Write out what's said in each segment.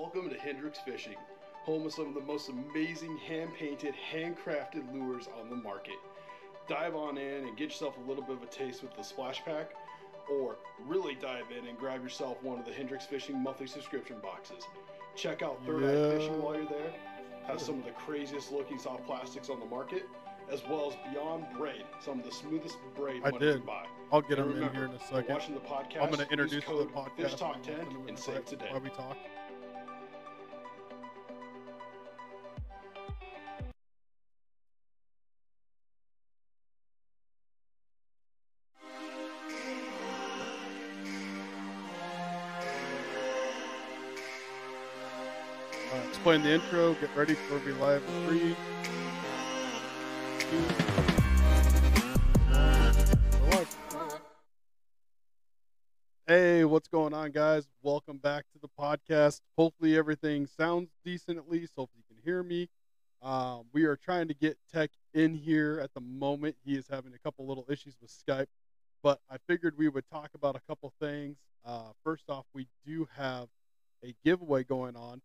Welcome to Hendrix Fishing, home of some of the most amazing hand painted, handcrafted lures on the market. Dive on in and get yourself a little bit of a taste with the splash pack, or really dive in and grab yourself one of the Hendrix Fishing monthly subscription boxes. Check out Third Eye Yeah. Fishing while you're there. Has some of the craziest looking soft plastics on the market, as well as Beyond Braid, some of the smoothest braid I did. can buy. I'll get And them in here in a second. Watching the podcast, I'm going to introduce to the podcast. Fish Talk 10 send them in and save today. While we talk. The intro. Get ready for three. two, Hey, what's going on, guys? Welcome back to the podcast. Hopefully, everything sounds decent at least. Hopefully, you can hear me. Um, we are trying to get Tech in here at the moment. He is having a couple little issues with Skype, but I figured we would talk about a couple things. Uh, first off, we do have a giveaway going on.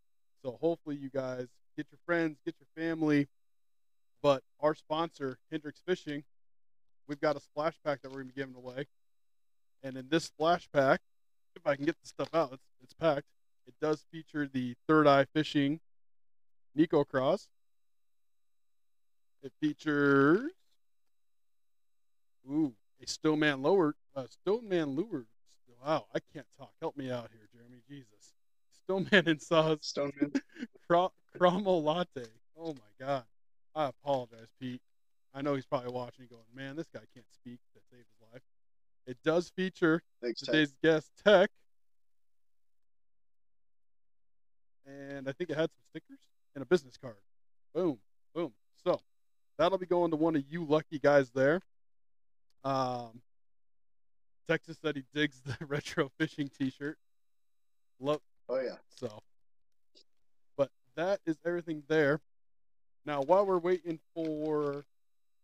So hopefully you guys get your friends, get your family. But our sponsor, Hendrix Fishing, we've got a splash pack that we're gonna be giving away. And in this splash pack, if I can get the stuff out, it's, it's packed. It does feature the Third Eye Fishing Nico Cross. It features ooh a Stoneman lower uh, Stoneman lure. Wow, I can't talk. Help me out here, Jeremy. Jesus. Stoneman and Saws Stoneman. Cro- Cromwell latte. Oh my god. I apologize, Pete. I know he's probably watching and going, man, this guy can't speak to save his life. It does feature Thanks, today's guest, Tech. And I think it had some stickers and a business card. Boom, boom. So that'll be going to one of you lucky guys there. Um, Texas said he digs the retro fishing T-shirt. Love Oh yeah. so, but that is everything there. Now, while we're waiting for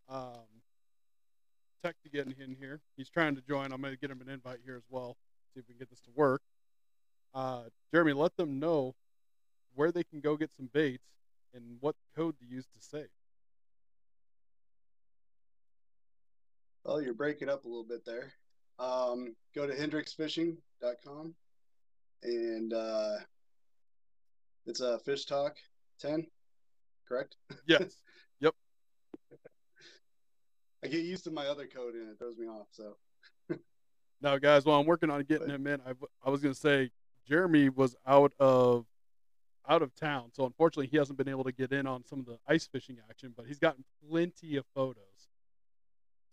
um, Tech to get in here, he's trying to join. I'm going to get him an invite here as well. See if we can get this to work. Uh, Jeremy, let them know where they can go get some baits and what code to use to save. Well, you're breaking up a little bit there. Um, go to hendrixfishing.com and uh, it's a fish talk 10, correct? Yes. Yep. I get used to my other code and it throws me off. So, Now, guys, while I'm working on getting But- him in, I, I was going to say Jeremy was out of out of town, so unfortunately he hasn't been able to get in on some of the ice fishing action, but he's gotten plenty of photos.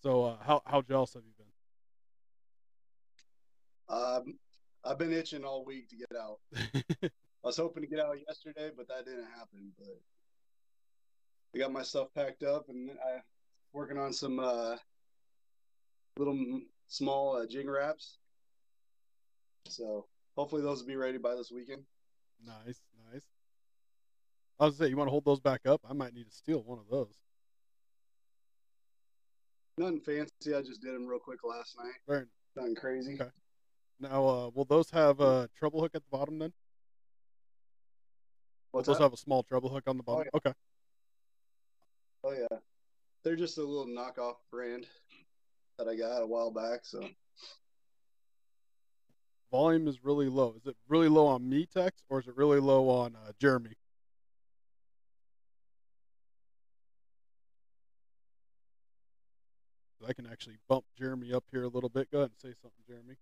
So, uh, how how jealous have you been? um, I've been itching all week to get out. I was hoping to get out yesterday, but that didn't happen. But I got my stuff packed up and I working on some uh, little small uh, jig wraps. So hopefully those will be ready by this weekend. nice, nice. I was gonna say, you want to hold those back up? I might need to steal one of those. Nothing fancy. I just did them real quick last night. Nothing crazy. Okay. Now, uh, will those have a treble hook at the bottom then? Will What's those that? have a small treble hook on the bottom? yeah. Okay. Oh yeah, they're just a little knockoff brand that I got a while back. So Volume is really low. Is it really low on me, Tex, or is it really low on uh, Jeremy? I can actually bump Jeremy up here a little bit. Go ahead and say something, Jeremy.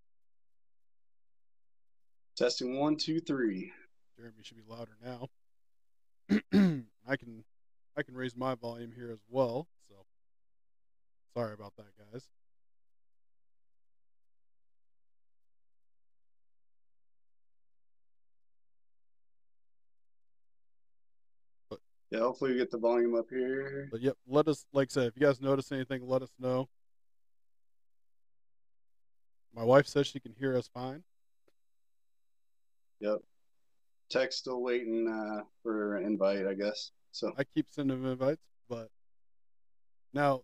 Testing one, two, three. Jeremy should be louder now. I can I can raise my volume here as well. So sorry about that, guys. But, Yeah, hopefully we get the volume up here. But yep, let us like I said, if you guys notice anything, let us know. My wife says she can hear us fine. Yep. Tech's still waiting uh, for an invite, I guess. So I keep sending them invites, but now,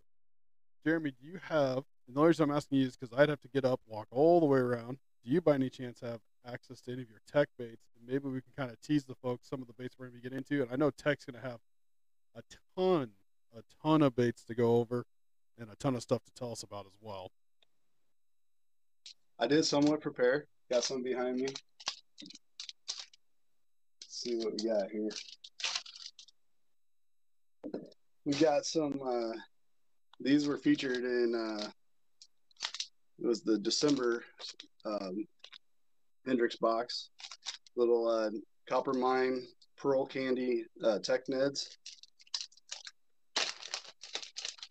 Jeremy, do you have? And the only reason I'm asking you is because I'd have to get up, walk all the way around. Do you, by any chance, have access to any of your tec baits, maybe we can kind of tease the folks some of the baits we're going to get into. And I know tech's going to have a ton, a ton of baits to go over, and a ton of stuff to tell us about as well. I did somewhat prepare. Got some behind me. See what we got here. We got some. Uh, these were featured in. Uh, it was the December um, Hendrix box. Little uh, copper mine pearl candy uh, tech neds.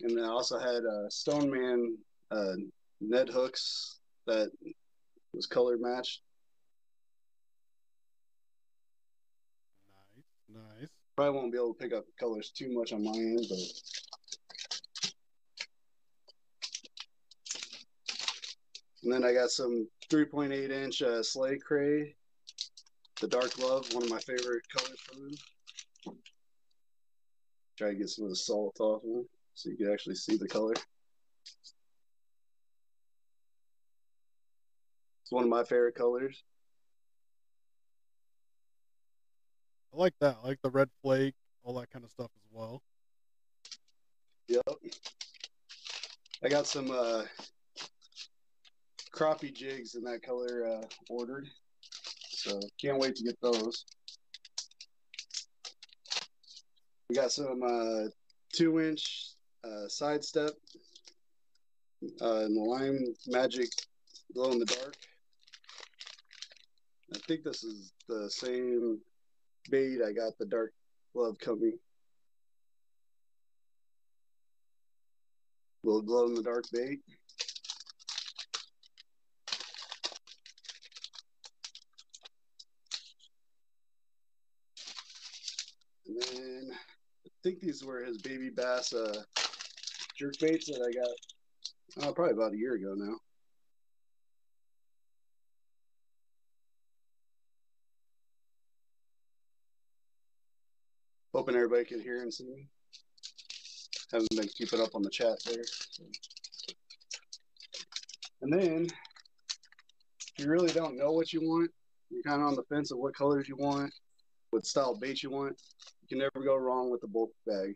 And then I also had uh, Stoneman uh, Ned hooks that was color matched. Nice. Probably won't be able to pick up colors too much on my end, but and then I got some 3.8 inch uh, Slay Cray, the Dark Love, one of my favorite colors from them. Try to get some of the salt off of them so you can actually see the color. It's one of my favorite colors. I like that. I like the red flake, all that kind of stuff as well. Yep. I got some uh, crappie jigs in that color uh, ordered. So can't wait to get those. We got some uh, two inch uh, sidestep uh, in the lime magic glow in the dark. I think this is the same bait I got the dark love coming. Little glow in the dark bait. And then I think these were his baby bass uh, jerk baits that I got uh, probably about a year ago now. Hoping everybody can hear and see me. Haven't been keeping up on the chat there. so. And then, you really don't know what you want, you're kind of on the fence of what colors you want, what style bait you want, you can never go wrong with the bulk bag.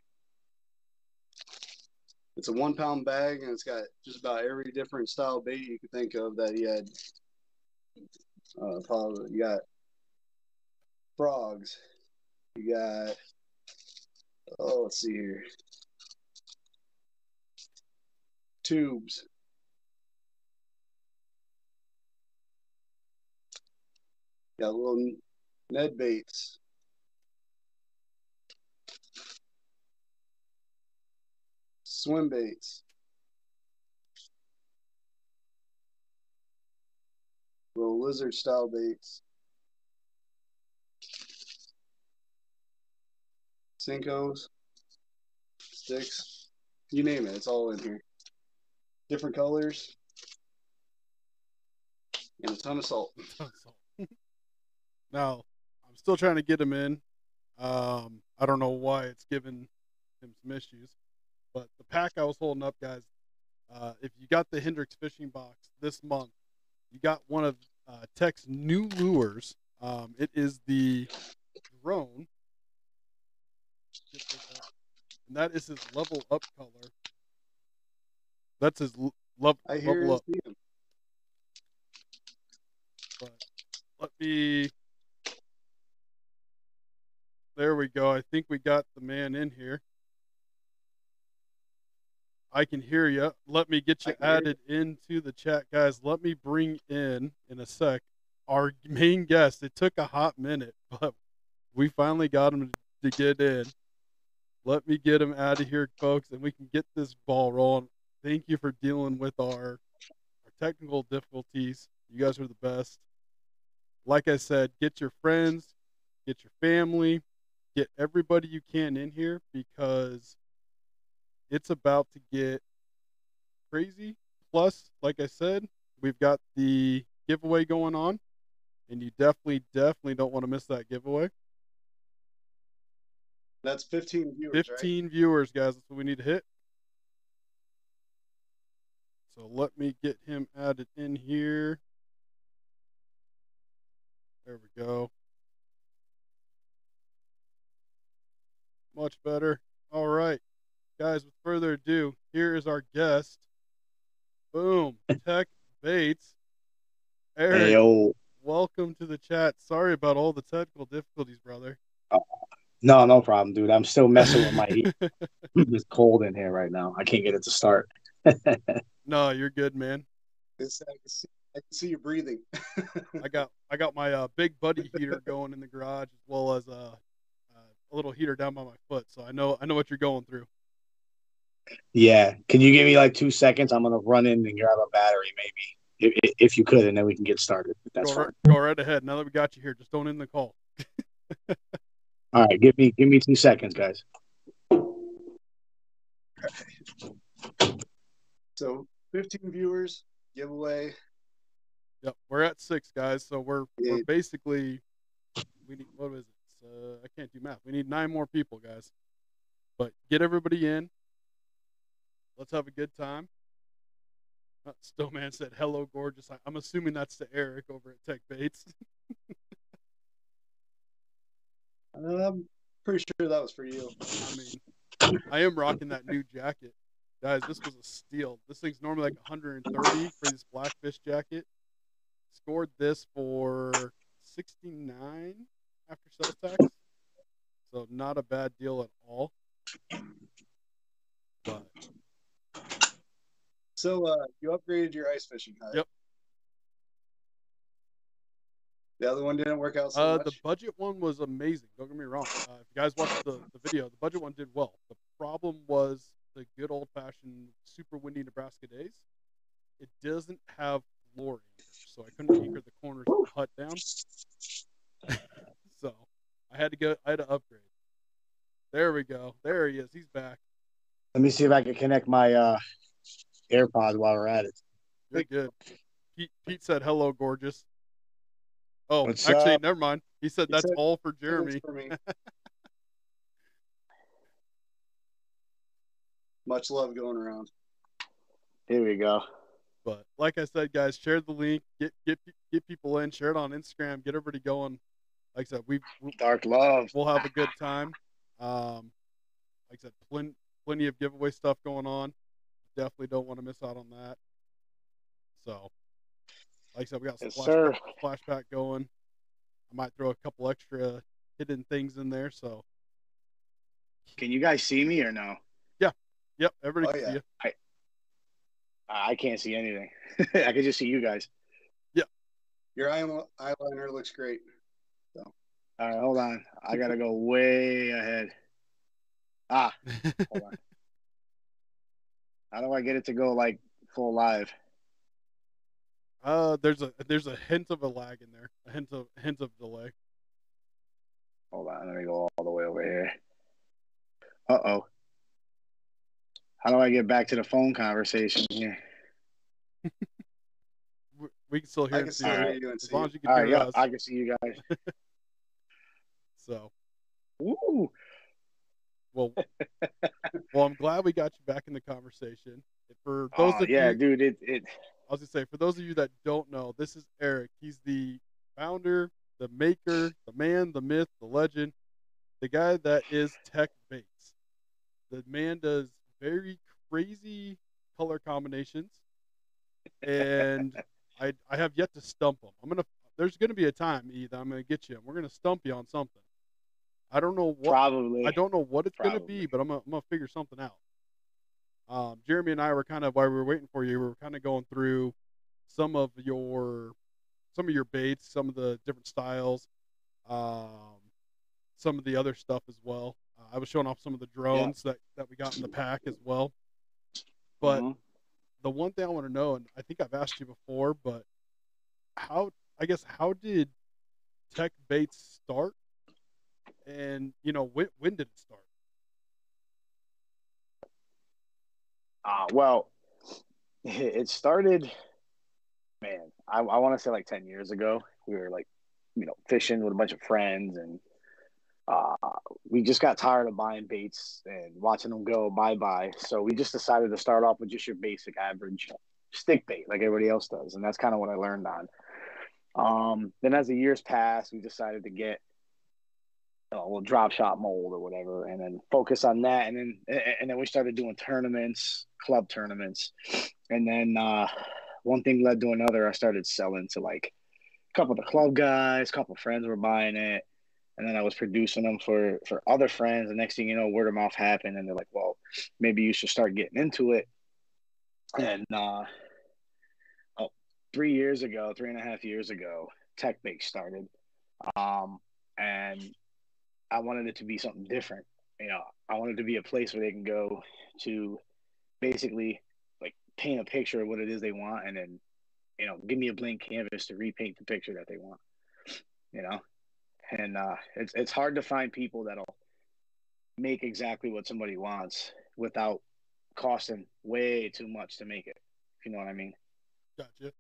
It's a one pound bag and it's got just about every different style bait you could think of that he had. Uh, you got frogs, you got oh let's see here tubes. Got a little Ned baits. Swim baits. Little lizard style baits. Senkos. Sticks. You name it, it's all in here. Different colors. And a ton of salt. now, I'm still trying to get him in. Um, I don't know why it's giving him some issues, but the pack I was holding up, guys. Uh, if you got the Hendrix fishing box this month, you got one of uh, Tech's new lures. Um, it is the drone, and that is his level up color. That's his l- level, I hear level and up. But let me. There we go. I think we got the man in here. I can hear you. Let me get you hear you. added into the chat, guys. Let me bring in in a sec our main guest. It took a hot minute, but we finally got him to get in. Let me get him out of here, folks, and we can get this ball rolling. Thank you for dealing with our our technical difficulties. You guys are the best. Like I said, get your friends, get your family, get everybody you can in here because it's about to get crazy. Plus, like I said, we've got the giveaway going on, and you definitely, definitely don't want to miss that giveaway. That's 15 viewers, right? 15 viewers, guys. That's what we need to hit. So let me get him added in here. There we go. Much better. All right. Guys, with further ado, here is our guest. Boom. Tec Baits. Eric, Hey, welcome to the chat. Sorry about all the technical difficulties, brother. Uh, No, no problem, dude. I'm still messing with my heat. it's cold in here right now. I can't get it to start. no, you're good, man. It's, I, can see, I can see you breathing. I got I got my uh, big buddy heater going in the garage as well as a, a little heater down by my foot, so I know I know what you're going through. Yeah. Can you give me like two seconds? I'm gonna run in and grab a battery, maybe, if, if you could, and then we can get started. If that's go, fine. go right ahead. Now that we got you here, just don't end the call. All right. Give me give me two seconds, guys. so 15 viewers, giveaway. Yep, we're at six guys, so we're we're basically we need what is it? Uh, I can't do math. We need nine more people, guys. But get everybody in. Let's have a good time. Uh, Stoneman said, "Hello, gorgeous." I, I'm assuming that's to Eric over at Tec Baits. I'm pretty sure that was for you. I mean, I am rocking that new jacket, guys. This was a steal. This thing's normally like 130 for this Blackfish jacket. Scored this for 69 after sales tax, so not a bad deal at all. But So uh, you upgraded your ice fishing hut. Yep. The other one didn't work out so uh, much. the budget one was amazing. Don't get me wrong. Uh, if you guys watched the, the video, the budget one did well. The problem was the good old fashioned super windy Nebraska days. It doesn't have floor anchor, so I couldn't anchor the corners of the hut down. so I had to go. I had to upgrade. There we go. There he is. He's back. Let me see if I can connect my uh AirPods while we're at it. You're good. Pete, Pete said, "Hello, gorgeous." Oh, What's actually, up? never mind. He said He that's said- all for Jeremy. for me. Much love going around. Here we go. But like I said, guys, share the link. Get get get people in. Share it on Instagram. Get everybody going. Like I said, we Dark love. we'll have a good time. Um, like I said, plenty plenty of giveaway stuff going on. Definitely don't want to miss out on that. So, like I said, we got some Yes, flash, sir. pack, flash pack going. I might throw a couple extra hidden things in there. So, Can you guys see me or no? Yeah. Yep, everybody Oh, can see yeah. you. I I can't see anything. I can just see you guys. Yeah. Your eye- eyeliner looks great. All right, hold on. I gotta go way ahead. Ah, hold on. How do I get it to go like full live? Uh, there's a there's a hint of a lag in there, a hint of hint of delay. Hold on, let me go all the way over here. Uh oh. How do I get back to the phone conversation here? We, we can still hear I can see still you, hear you and as see long as you can All right, hear yeah, us. I can see you guys. So, Ooh, well, well, I'm glad we got you back in the conversation. For those oh, of yeah, you, dude, it it I was gonna say, for those of you that don't know, this is Eric. He's the founder, the maker, the man, the myth, the legend, the guy that is Tec Baits. The man does very crazy color combinations, and I I have yet to stump him. I'm gonna. There's gonna be a time, E, that I'm gonna get you, and we're gonna stump you on something. I don't know what probably I don't know what it's going to be, but I'm gonna, I'm gonna figure something out. Um, Jeremy and I were kind of while we were waiting for you, we were kind of going through some of your some of your baits, some of the different styles, um, some of the other stuff as well. Uh, I was showing off some of the drones that that we got in the pack as well. But Mhm. the one thing I want to know, and I think I've asked you before, but how I guess how did Tec Baits start? And you know when when did it start? Uh, well, it started, man, I, I want to say like 10 years ago. We were like, you know, fishing with a bunch of friends and uh, we just got tired of buying baits and watching them go bye bye. So we just decided to start off with just your basic average stick bait like everybody else does. And that's kind of what I learned on. Um, then as the years passed, we decided to get a little drop shot mold or whatever, and then focus on that. And then and then we started doing tournaments, club tournaments, and then uh, one thing led to another. I started selling to like a couple of the club guys, a couple of friends were buying it, and then I was producing them for for other friends. The next thing you know, word of mouth happened, and they're like, "Well, maybe you should start getting into it." And uh, oh, three years ago, three and a half years ago, Tech Bake started, um, and I wanted it to be something different. You know, I wanted to be a place where they can go to basically like paint a picture of what it is they want and then, you know, give me a blank canvas to repaint the picture that they want. You know? And uh it's it's hard to find people that'll make exactly what somebody wants without costing way too much to make it. If you know what I mean. Gotcha.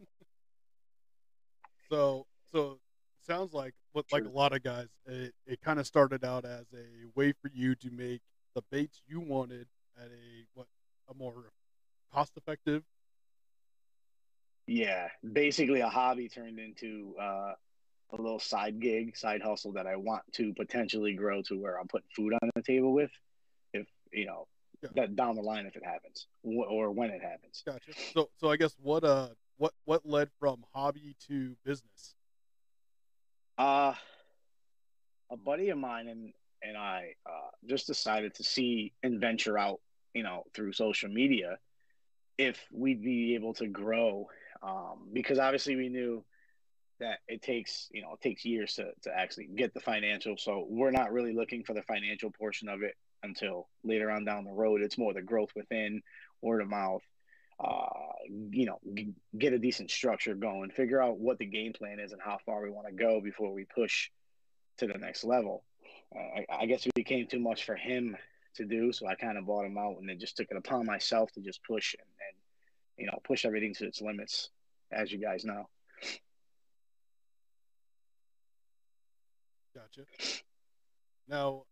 so so sounds like what like a lot of guys, it, it kind of started out as a way for you to make the baits you wanted at a what a more cost effective. Yeah, basically a hobby turned into uh, a little side gig, side hustle that I want to potentially grow to where I'm putting food on the table with, if you know yeah. that down the line if it happens or when it happens. Gotcha. So so I guess what uh what what led from hobby to business? Uh, a buddy of mine and and I uh, just decided to see and venture out, you know, through social media, if we'd be able to grow, um, because obviously we knew that it takes, you know, it takes years to to actually get the financial. So we're not really looking for the financial portion of it until later on down the road. It's more the growth within, word of mouth, uh, you know, g- get a decent structure going, figure out what the game plan is and how far we want to go before we push to the next level. Uh, I, I, guess it became too much for him to do, so I kind of bought him out and then just took it upon myself to just push and, and you know push everything to its limits, as you guys know. Gotcha. Now,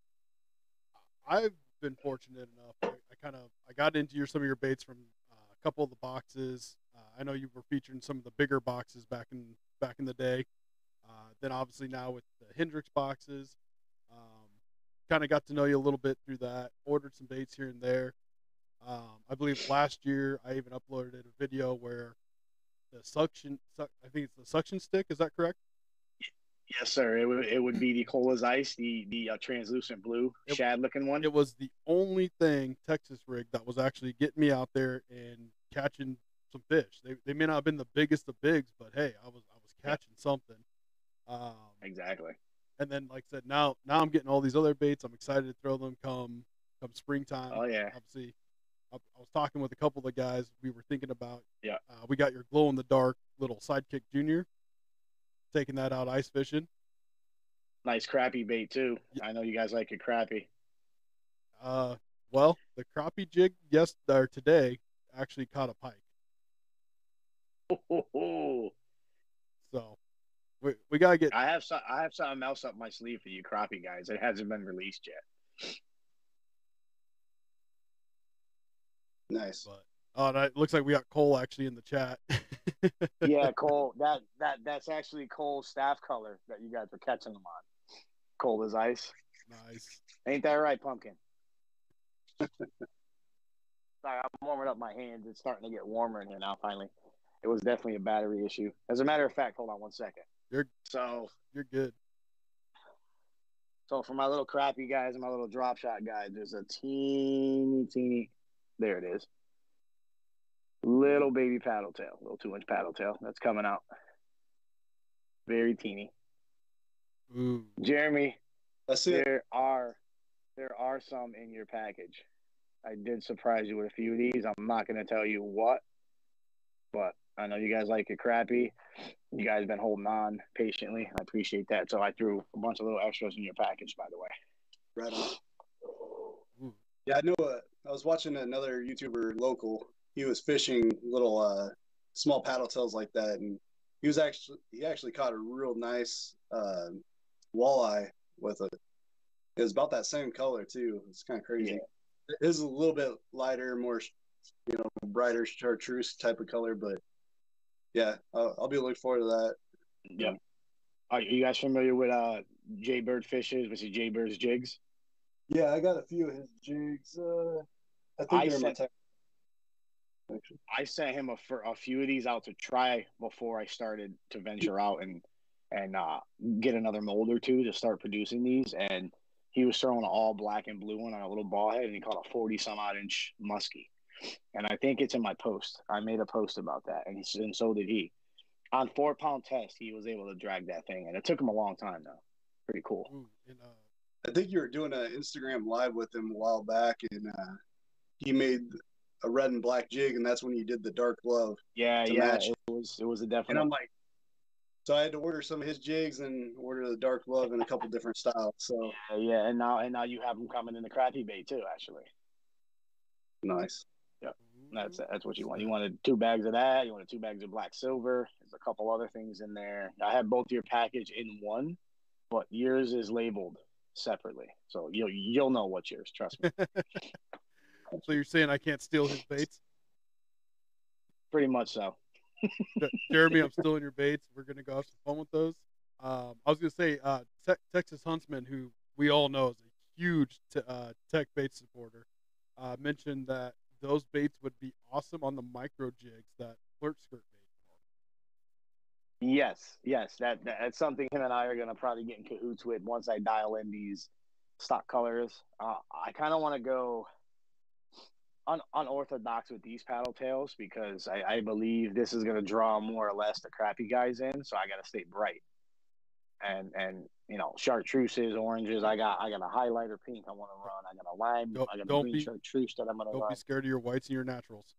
I've been fortunate enough. I, I kind of I got into your some of your baits from couple of the boxes. Uh, I know you were featuring some of the bigger boxes back in back in the day. Uh, then obviously now with the Hendrix boxes, um, kind of got to know you a little bit through that. Ordered some baits here and there. Um, I believe last year I even uploaded a video where the suction, su- I think it's the suction stick. Is that correct? Yes, sir. It would it would be the Cold as Ice, the the uh, translucent blue it, shad looking one. It was the only thing Texas rig that was actually getting me out there and catching some fish. They they may not have been the biggest of bigs, but hey, I was I was catching something. Um, exactly. And then, like I said, now now I'm getting all these other baits. I'm excited to throw them come come springtime. Oh yeah. Obviously, I, I was talking with a couple of the guys. We were thinking about. Yeah. Uh, we got your glow in the dark little sidekick junior taking that out ice fishing. Nice crappie bait too. Yeah. I know you guys like your crappie. Uh, well, the crappie jig yes or today actually caught a pike. Oh, so we we gotta get. I have some. I have something else up my sleeve for you crappie guys. It hasn't been released yet. Nice. But oh, it looks like we got Cole actually in the chat. yeah, Cole. That that that's actually Cole's staff color that you guys were catching them on. Cold as ice. Nice. Ain't that right, pumpkin? Sorry, I'm warming up my hands. It's starting to get warmer in here now. Finally, it was definitely a battery issue. As a matter of fact, hold on one second. You're so you're good. So for my little crappie guys and my little drop shot guys, there's a teeny, teeny. There it is. Little baby paddle tail, little two inch paddle tail that's coming out. Very teeny. Ooh. Jeremy, that's it. There are there are some in your package. I did surprise you with a few of these. I'm not going to tell you what, but I know you guys like it crappy. You guys been holding on patiently. I appreciate that. So I threw a bunch of little extras in your package, by the way. Right on. Yeah, I know. Uh, I was watching another YouTuber local he was fishing little uh, small paddle tails like that, and he was actually he actually caught a real nice uh, walleye with a. It was about that same color too. It's kind of crazy. Yeah. It is a little bit lighter, more you know, brighter chartreuse type of color, but yeah, I'll, I'll be looking forward to that. Yeah. Are you guys familiar with uh Jay Bird Fishes, which is Jay Bird's jigs? Yeah, I got a few of his jigs. Uh, I think I they're in my sent- tech. Actually. I sent him a, for a few of these out to try before I started to venture out and and uh, get another mold or two to start producing these. And he was throwing an all black and blue one on a little ball head, and he caught a forty some odd inch muskie. And I think it's in my post. I made a post about that, and, he, and so did he. On four pound test, he was able to drag that thing, and it took him a long time though. Pretty cool. Ooh, and, uh, I think you were doing an Instagram live with him a while back, and uh, he made a red and black jig, and that's when you did the dark love. Yeah, To yeah, match. it was it was a definite. And. I'm like, so I had to order some of his jigs and order the dark love in a couple different styles. So Yeah, yeah, and now and now you have them coming in the crappy bait too. Actually, nice. Yep, that's that's what you want. You wanted two bags of that. You wanted two bags of black silver. There's a couple other things in there. I have both your package in one, but yours is labeled separately, so you'll you'll know what's yours. Trust me. so you're saying I can't steal his baits? Pretty much so. Jeremy, I'm stealing your baits. We're gonna go have some fun with those. Um, I was gonna say uh, Te- Texas Huntsman, who we all know is a huge te- uh, tec bait supporter, uh, mentioned that those baits would be awesome on the micro jigs that flirt skirt bait. Yes, yes, that, that that's something him and I are gonna probably get in cahoots with once I dial in these stock colors. Uh, I kind of want to go un- unorthodox with these paddle tails because I, I believe this is gonna draw more or less the crappy guys in. So I gotta stay bright, and and you know chartreuses, oranges. I got I got a highlighter pink I want to run. I got a lime. Don't- I got a green be- chartreuse that I'm gonna Don't run. be scared of your whites and your naturals.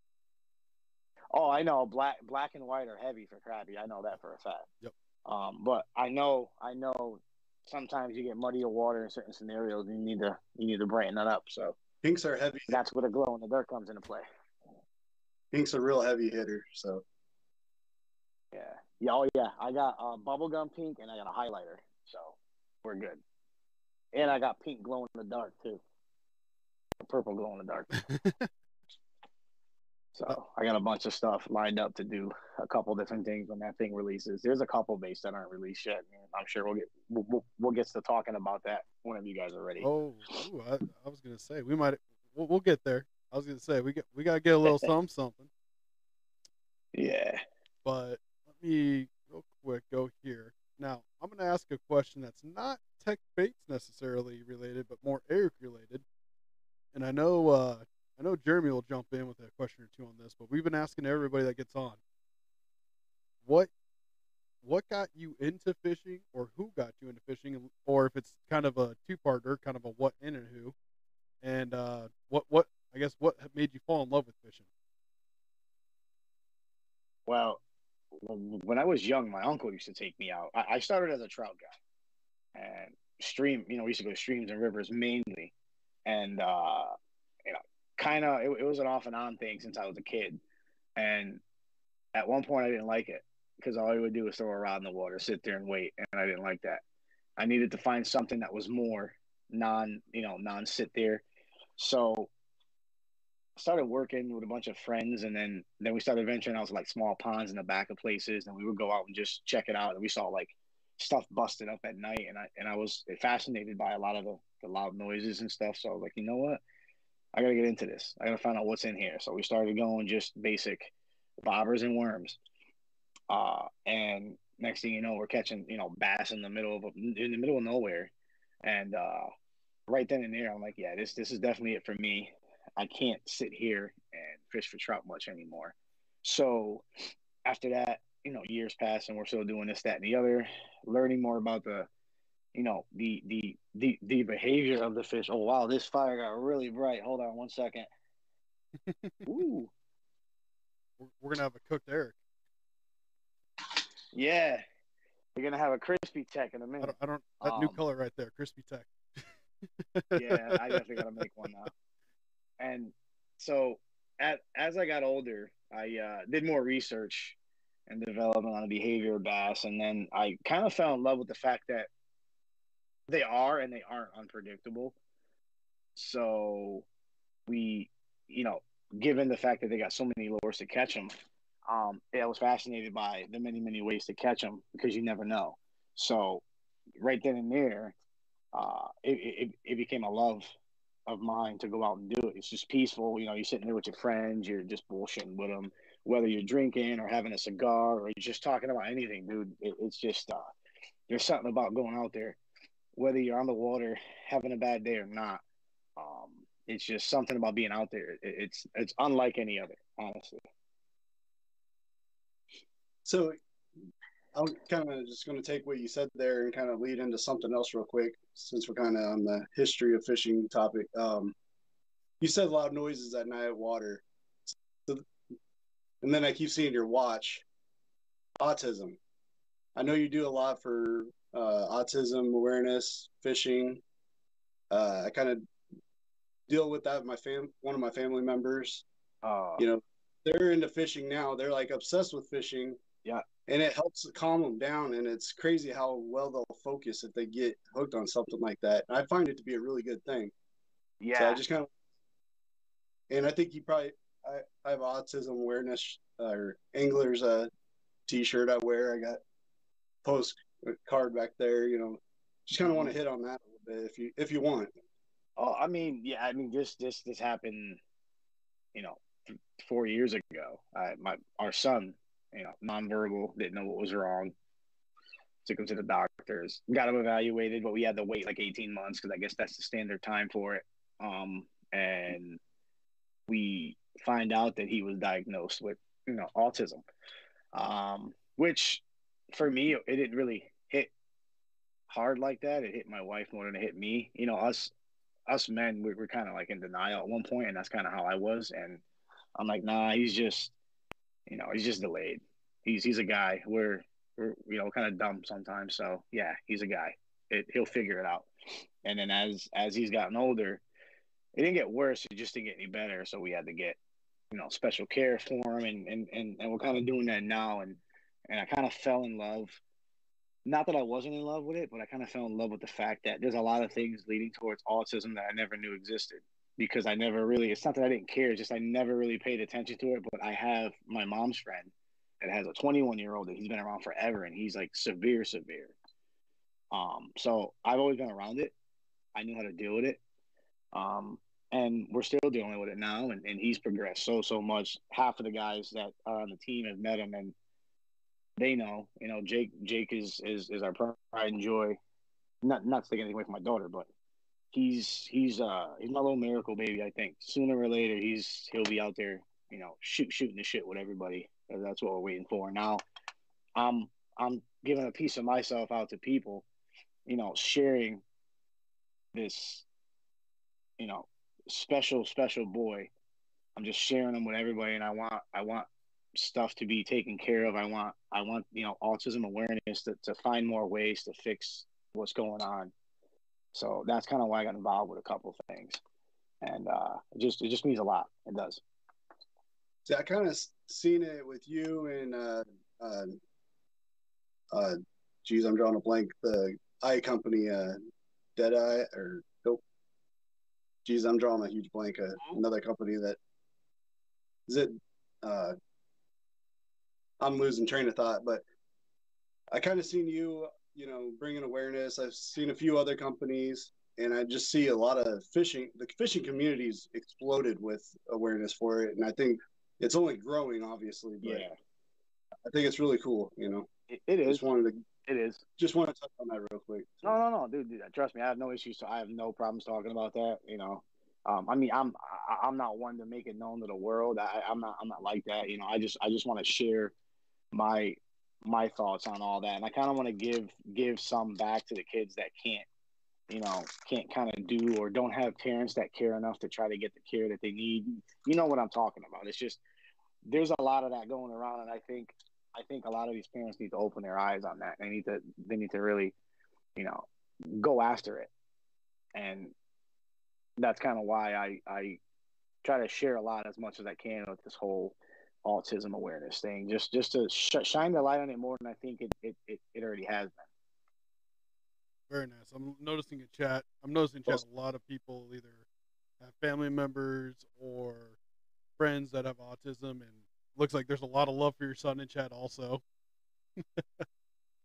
Oh, I know. Black, black and white are heavy for crappie. I know that for a fact. Yep. Um, but I know, I know. Sometimes you get muddier water in certain scenarios, and you need to, you need to brighten that up. So Pinks are heavy. that's where the glow in the dirt comes into play. Pink's a real heavy hitter. So Yeah. Yeah. Oh, yeah. I got uh, bubblegum pink, and I got a highlighter, so we're good. And I got pink glow in the dark too. Purple glow in the dark. So I got a bunch of stuff lined up to do a couple different things when that thing releases. There's a couple baits that aren't released yet. and I'm sure we'll get we'll, we'll, we'll get to talking about that whenever you guys are ready. Oh, ooh, I, I was gonna say we might. We'll, we'll get there. I was gonna say we get we gotta get a little something something. Yeah. But let me real quick go here. Now I'm gonna ask a question that's not tec baits necessarily related, but more Eric related. And I know uh, I know Jeremy will jump in with a question or two on this, but we've been asking everybody that gets on. What what got you into fishing, or who got you into fishing, or if it's kind of a two-parter, kind of a what in and who, and uh, what what I guess what made you fall in love with fishing? Well, when I was young, my uncle used to take me out. I, started as a trout guy, and stream. You know, we used to go to streams and rivers mainly, and uh, kind of it, it was an off and on thing since I was a kid. And at one point, I didn't like it because all I would do was throw a rod in the water, sit there and wait, and I didn't like that. I needed to find something that was more non, you know, non sit there. So I started working with a bunch of friends, and then then we started venturing out to like small ponds in the back of places, and we would go out and just check it out. And we saw like stuff busted up at night, and I and I was fascinated by a lot of the, the loud noises and stuff. So I was like, you know what, I gotta get into this. I gotta find out what's in here. So we started going just basic bobbers and worms, uh, and next thing you know, we're catching you know bass in the middle of in the middle of nowhere, and uh, right then and there, I'm like, yeah, this this is definitely it for me. I can't sit here and fish for trout much anymore. So after that, you know, years pass and we're still doing this, that, and the other, learning more about the, you know, the the the the behavior of the fish. Oh wow, this fire got really bright. Hold on one second. Ooh, We're, gonna have a cooked Eric. yeah. We're gonna have a crispy tech in a minute. don't, I don't that new Um, color right there, crispy tech. yeah, I definitely gotta make one now. And so, at, as I got older, I uh, did more research and development on the behavior of bass, and then I kind of fell in love with the fact that they are and they aren't unpredictable. So, we, you know, given the fact that they got so many lures to catch them, um, I was fascinated by the many many ways to catch them because you never know. So right then and there, uh, it, it it became a love of mine to go out and do it. It's just peaceful. You know, you're sitting there with your friends, you're just bullshitting with them, whether you're drinking or having a cigar or just talking about anything, dude. It, it's just uh, there's something about going out there, whether you're on the water having a bad day or not. Um, it's just something about being out there. It's it's unlike any other, honestly. So I'm kind of just going to take what you said there and kind of lead into something else real quick, since we're kind of on the history of fishing topic. Um, you said loud noises at night at water, so, and then I keep seeing your watch. Autism. I know you do a lot for uh, autism awareness, fishing. Uh, I kind of deal with that with my fam. One of my family members. Uh, You know, they're into fishing now. They're like obsessed with fishing yeah, and it helps calm them down and it's crazy how well they'll focus if they get hooked on something like that i find it to be a really good thing yeah. so i just kind of and i think you probably i, I have autism awareness uh, or angler's uh t-shirt i wear i got post card back there you know just kind of want to hit on that a little bit if you if you want Oh, I mean, yeah, I mean, this this this happened, you know, th- four years ago. I, my our son, you know, nonverbal, didn't know what was wrong. Took him to the doctors, got him evaluated, but we had to wait like eighteen months because I guess that's the standard time for it. Um, and we find out that he was diagnosed with, you know, autism. Um, which for me, it didn't really hard like that. It hit my wife more than it hit me. You know, us us men, we were kind of like in denial at one point, and that's kind of how I was. And I'm like, nah, he's just, you know, he's just delayed. He's he's a guy. We're we're you know kind of dumb sometimes. So yeah, he's a guy. It, he'll figure it out. And then as as he's gotten older, it didn't get worse. It just didn't get any better. So we had to get you know special care for him, and and and, and we're kind of doing that now. And and I kind of fell in love not that I wasn't in love with it, but I kind of fell in love with the fact that there's a lot of things leading towards autism that I never knew existed because I never really, it's not that I didn't care, it's just I never really paid attention to it. But I have my mom's friend that has a 21 year old that he's been around forever and he's like severe, severe. Um, so I've always been around it. I knew how to deal with it. Um, and we're still dealing with it now. And, and he's progressed so, so much. Half of the guys that are on the team have met him and they know, you know, Jake Jake is is is our pride and joy. Not not taking anything away from my daughter, but he's he's uh he's my little miracle baby. I think sooner or later he's he'll be out there, you know, shoot shooting the shit with everybody. That's what we're waiting for. Now, I'm I'm giving a piece of myself out to people, you know, sharing this, you know, special special boy. I'm just sharing them with everybody, and I want I want stuff to be taken care of. I want I want you know autism awareness to, to find more ways to fix what's going on. So that's kind of why I got involved with a couple of things, and uh, it just it just means a lot. It does. See, I kind of seen it with you and uh, uh, uh, geez, I'm drawing a blank. The eye company, uh, Dead Eye, or nope. Geez, I'm drawing a huge blank. Uh, another company that is it. Uh, I'm losing train of thought, but I kind of seen you, you know, bringing awareness. I've seen a few other companies, and I just see a lot of fishing. The fishing community's exploded with awareness for it, and I think it's only growing, obviously. But Yeah, I think it's really cool. You know, it, it is. just wanted to It is. just want to touch on that real quick. No, no, no, dude, dude. Trust me, I have no issues. So I have no problems talking about that. You know, um, I mean, I'm I, I'm not one to make it known to the world. I, I'm not I'm not like that. You know, I just I just want to share my my thoughts on all that, and I kind of want to give give some back to the kids that can't, you know, can't kind of do or don't have parents that care enough to try to get the care that they need. You know what I'm talking about? It's just there's a lot of that going around, and I think I think a lot of these parents need to open their eyes on that. They need to they need to really, you know, go after it, and that's kind of why I I try to share a lot as much as I can with this whole autism awareness thing, just just to sh- shine the light on it more than I think it it, it, it already has been. Very nice. I'm noticing a chat. I'm noticing chat a lot of people either have family members or friends that have autism, and looks like there's a lot of love for your son in chat also.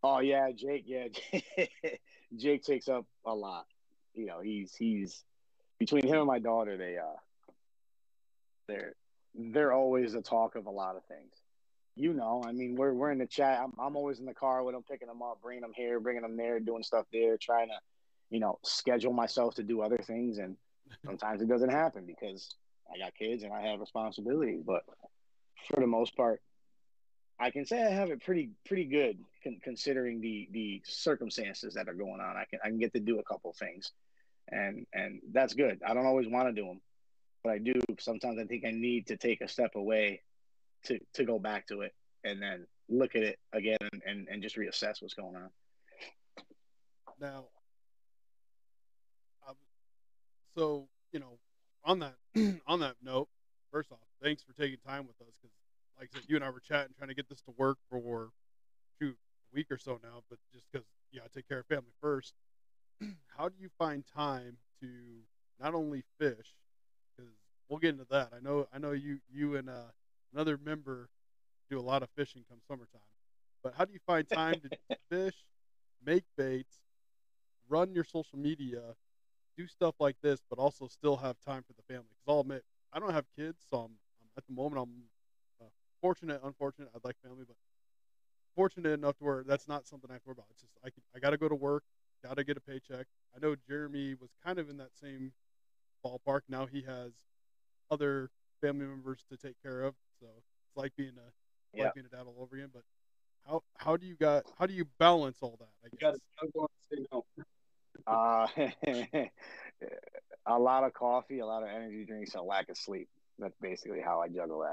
Oh yeah, Jake. Yeah, Jake takes up a lot. You know, he's he's between him and my daughter. They uh, they're they're always the talk of a lot of things. You know, I mean, we're we're in the chat. I'm I'm always in the car with them, picking them up, bringing them here, bringing them there, doing stuff there, trying to, you know, schedule myself to do other things, and sometimes it doesn't happen because I got kids and I have responsibilities. But for the most part, I can say I have it pretty pretty good con- considering the the circumstances that are going on. I can I can get to do a couple things, and and that's good. I don't always want to do them, but I do. Sometimes I think I need to take a step away to to go back to it and then look at it again and and, just reassess what's going on. Now, um, so you know, on that on that note, first off, thanks for taking time with us because, like I said, you and I were chatting, trying to get this to work for shoot a week or so now, but just because you gotta take care of family first. How do you find time to not only fish, we'll get into that. I know I know you you and uh, another member do a lot of fishing come summertime, but how do you find time to fish, make baits, run your social media, do stuff like this, but also still have time for the family. Because I'll admit, I don't have kids, so I'm, I'm at the moment I'm uh, fortunate, unfortunate. I'd like family, but fortunate enough to where that's not something I have to worry about. It's just I can, I got to go to work, got to get a paycheck. I know Jeremy was kind of in that same ballpark. Now he has other family members to take care of, so it's like being a Yeah. like being a dad all over again. But how how do you got how do you balance all that? I You gotta, go say no. Uh, a lot of coffee, a lot of energy drinks, and a lack of sleep. That's basically how I juggle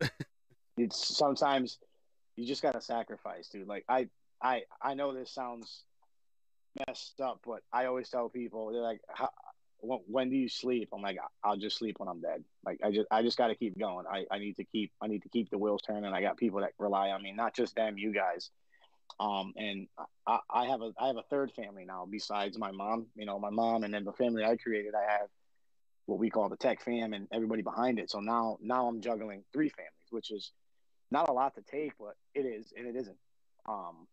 that. it's sometimes you just gotta sacrifice, dude. Like I, I, I know this sounds messed up, but I always tell people they're like, how, when, do you sleep? I'm like, I'll just sleep when I'm dead. Like I just, I just got to keep going. I, I need to keep, I need to keep the wheels turning. I got people that rely on me, not just them, you guys. Um, and I, I have a, I have a third family now besides my mom. You know, my mom, and then the family I created. I have what we call the tech fam and everybody behind it. So now, now I'm juggling three families, which is not a lot to take, but it is, and it isn't. Um,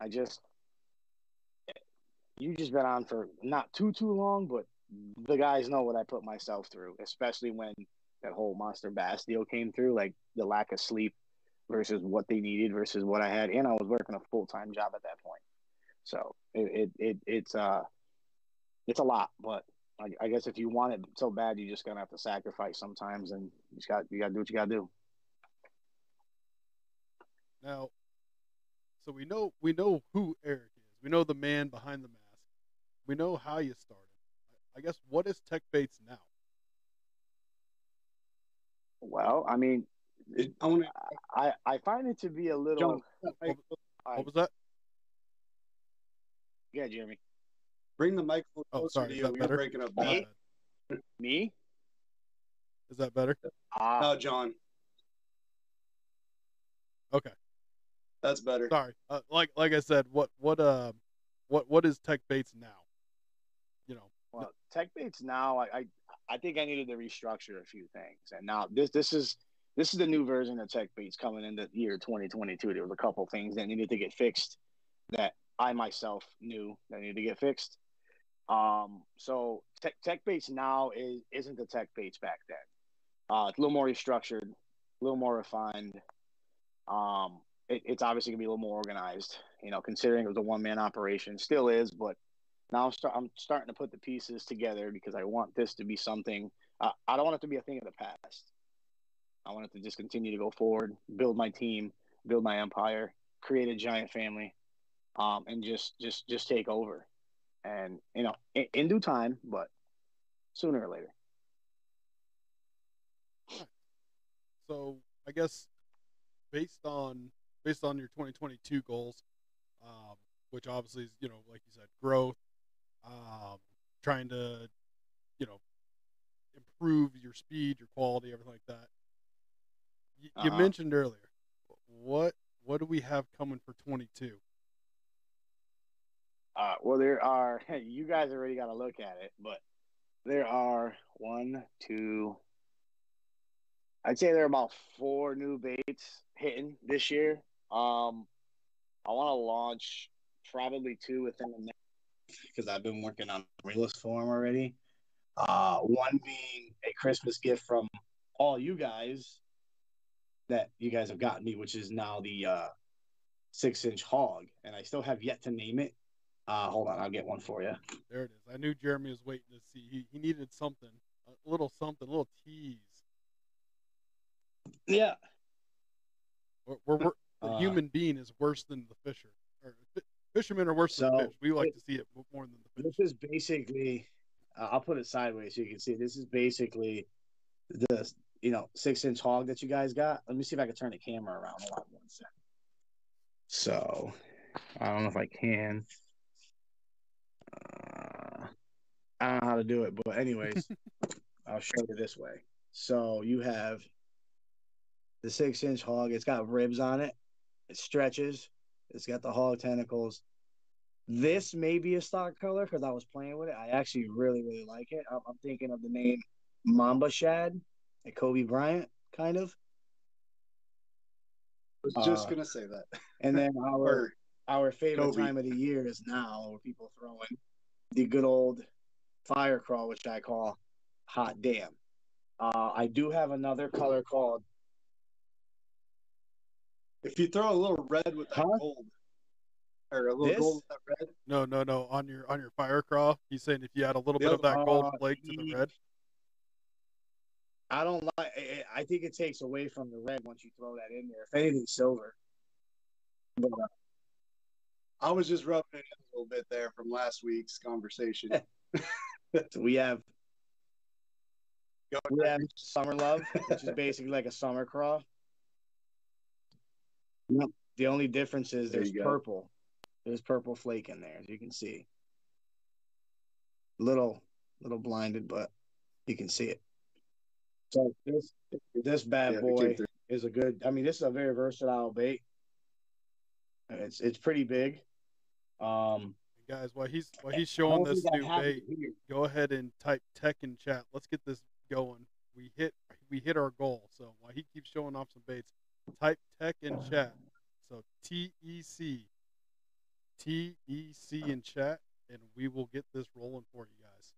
I just, you just been on for not too too long, but the guys know what I put myself through, especially when that whole monster bass deal came through, like the lack of sleep versus what they needed versus what I had, and I was working a full time job at that point. So it, it, it it's uh it's a lot, but I, I guess if you want it so bad, you're just gonna have to sacrifice sometimes, and you just got you got to do what you got to do. Now, so we know we know who Eric is. We know the man behind the mask. We know how you started. I guess what is Tec Baits now? Well, I mean, I want I I find it to be a little. John. What, I- what was that? yeah, Jeremy. Bring the microphone Oh, closer sorry. to Is you. that You're better? breaking up My bad. bad. Me? Is that better? Ah, No, John, Okay. that's better. Sorry. Uh, like like I said, what what uh what what is Tec Baits now? You know. Well, tec baits now, I, I I think I needed to restructure a few things, and now this this is this is the new version of tec baits coming into year 2022. There was a couple things that needed to get fixed that I myself knew that needed to get fixed. Um, so tech tech now is isn't the tech back then. Uh, it's a little more restructured, a little more refined. Um, it, it's obviously gonna be a little more organized. You know, considering it was a one man operation, still is, but now I'm, start, I'm starting to put the pieces together because I want this to be something. I don't want it to be a thing of the past. I want it to just continue to go forward, build my team, build my empire, create a giant family, um, and just just just take over. And you know, in, in due time, but sooner or later. So I guess based on based on your 2022 goals, um, which obviously is you know like you said growth, um, trying to you know improve your speed, your quality, everything like that. Y- You Uh-huh. mentioned earlier what what do we have coming for 22? Uh, well, there are. You guys already got to look at it, but there are one, two, I'd say there are about four new baits hitting this year. Um, I want to launch probably two within the next because I've been working on realist for them already. Uh, one being a Christmas gift from all you guys that you guys have gotten me, which is now the uh, six inch hog, and I still have yet to name it. Uh, hold on, I'll get one for you. There it is. I knew Jeremy was waiting to see. He, he needed something, a little something, a little tease. Yeah, We're, we're, we're- the Uh, human being is worse than the fisher. Fishermen are worse than fish. We like it- to see it more than the fish. this is basically. Uh, I'll put it sideways so you can see. This is basically the you know six inch hog that you guys got. Let me see if I can turn the camera around. Hold on one second. So, I don't know if I can. Uh, I don't know how to do it, but anyways, I'll show you this way. So you have the six inch hog. It's got ribs on it. It stretches. It's got the hog tentacles. This may be a stock color because I was playing with it. I actually really, really like it. I'm, I'm thinking of the name Mamba Shad, like Kobe Bryant, kind of. I was just Uh, gonna say that. And then our our favorite Kobe. time of the year is now, where people throwing the good old fire craw, which I call hot damn. Uh, I do have another color called if you throw a little red with that Huh? gold, or a little This? gold with that red, No, no, no. On your on your fire craw, he's saying if you add a little The bit of that gold uh, flake to the red. I don't like. I- I think it takes away from the red once you throw that in there. If anything, silver. But, uh, I was just rubbing it in a little bit there from last week's conversation. so we have we have summer love, which is basically like a summer craw. Yep. The only difference is There there's you purple. There's purple flake in there, as you can see. Little, little blinded, but you can see it. So this this bad Yeah, boy is a good. I mean, this is a very versatile bait. It's it's pretty big. Um, And guys, while he's while he's showing don't this new bait, here. go ahead and type tech in chat. Let's get this going. We hit we hit our goal. So while he keeps showing off some baits, type tech in chat. So T E C T E C in chat, and we will get this rolling for you guys.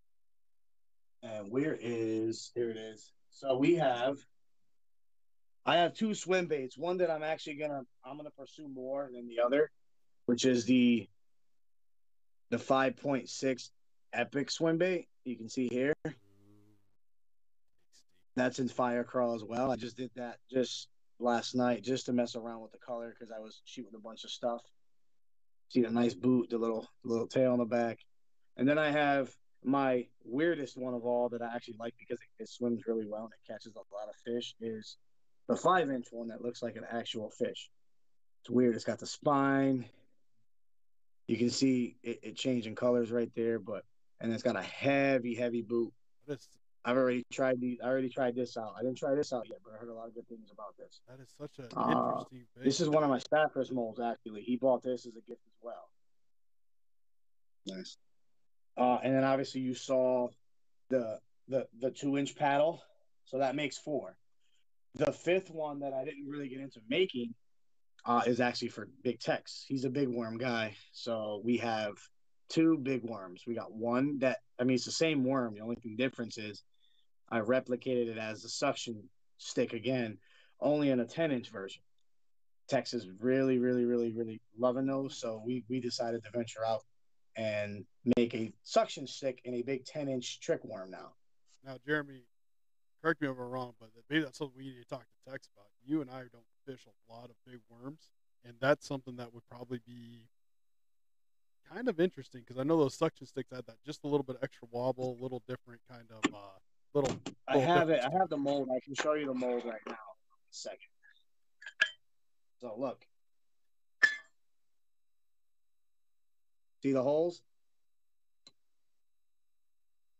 And where is here it is. So we have I have two swim baits. One that I'm actually gonna I'm gonna pursue more than the other, which is the the 5.6 epic swim bait. You can see here. That's in fire craw as well. I just did that just last night just to mess around with the color because I was shooting a bunch of stuff. See the nice boot, the little little tail on the back. And then I have my weirdest one of all that I actually like because it, it swims really well and it catches a lot of fish is the five inch one that looks like an actual fish. It's weird. It's got the spine. You can see it, it changing colors right there, but and it's got a heavy, heavy boot. That is I've already tried these. I already tried this out. I didn't try this out yet, but I heard a lot of good things about this. that is such an Uh, interesting bait. This is one of my staffers molds actually. He bought this as a gift as well. Nice. Uh, and then obviously you saw the the the two inch paddle, so that makes four. The fifth one that I didn't really get into making uh, is actually for Big Tex. He's a big worm guy, so we have two big worms. We got one that I mean it's the same worm. The only thing difference is I replicated it as a suction stick again, only in a ten inch version. Tex is really, really, really, really loving those, so we we decided to venture out and make a suction stick in a big 10 inch trick worm now. Now, Jeremy, correct me if I'm wrong, but maybe that's something we need to talk to Tex about. You and I don't fish a lot of big worms, and that's something that would probably be kind of interesting because I know those suction sticks had that just a little bit of extra wobble, a little different kind of uh, little. I little have it. I have the mold. I can show you the mold right now. In a second. So look. See the holes?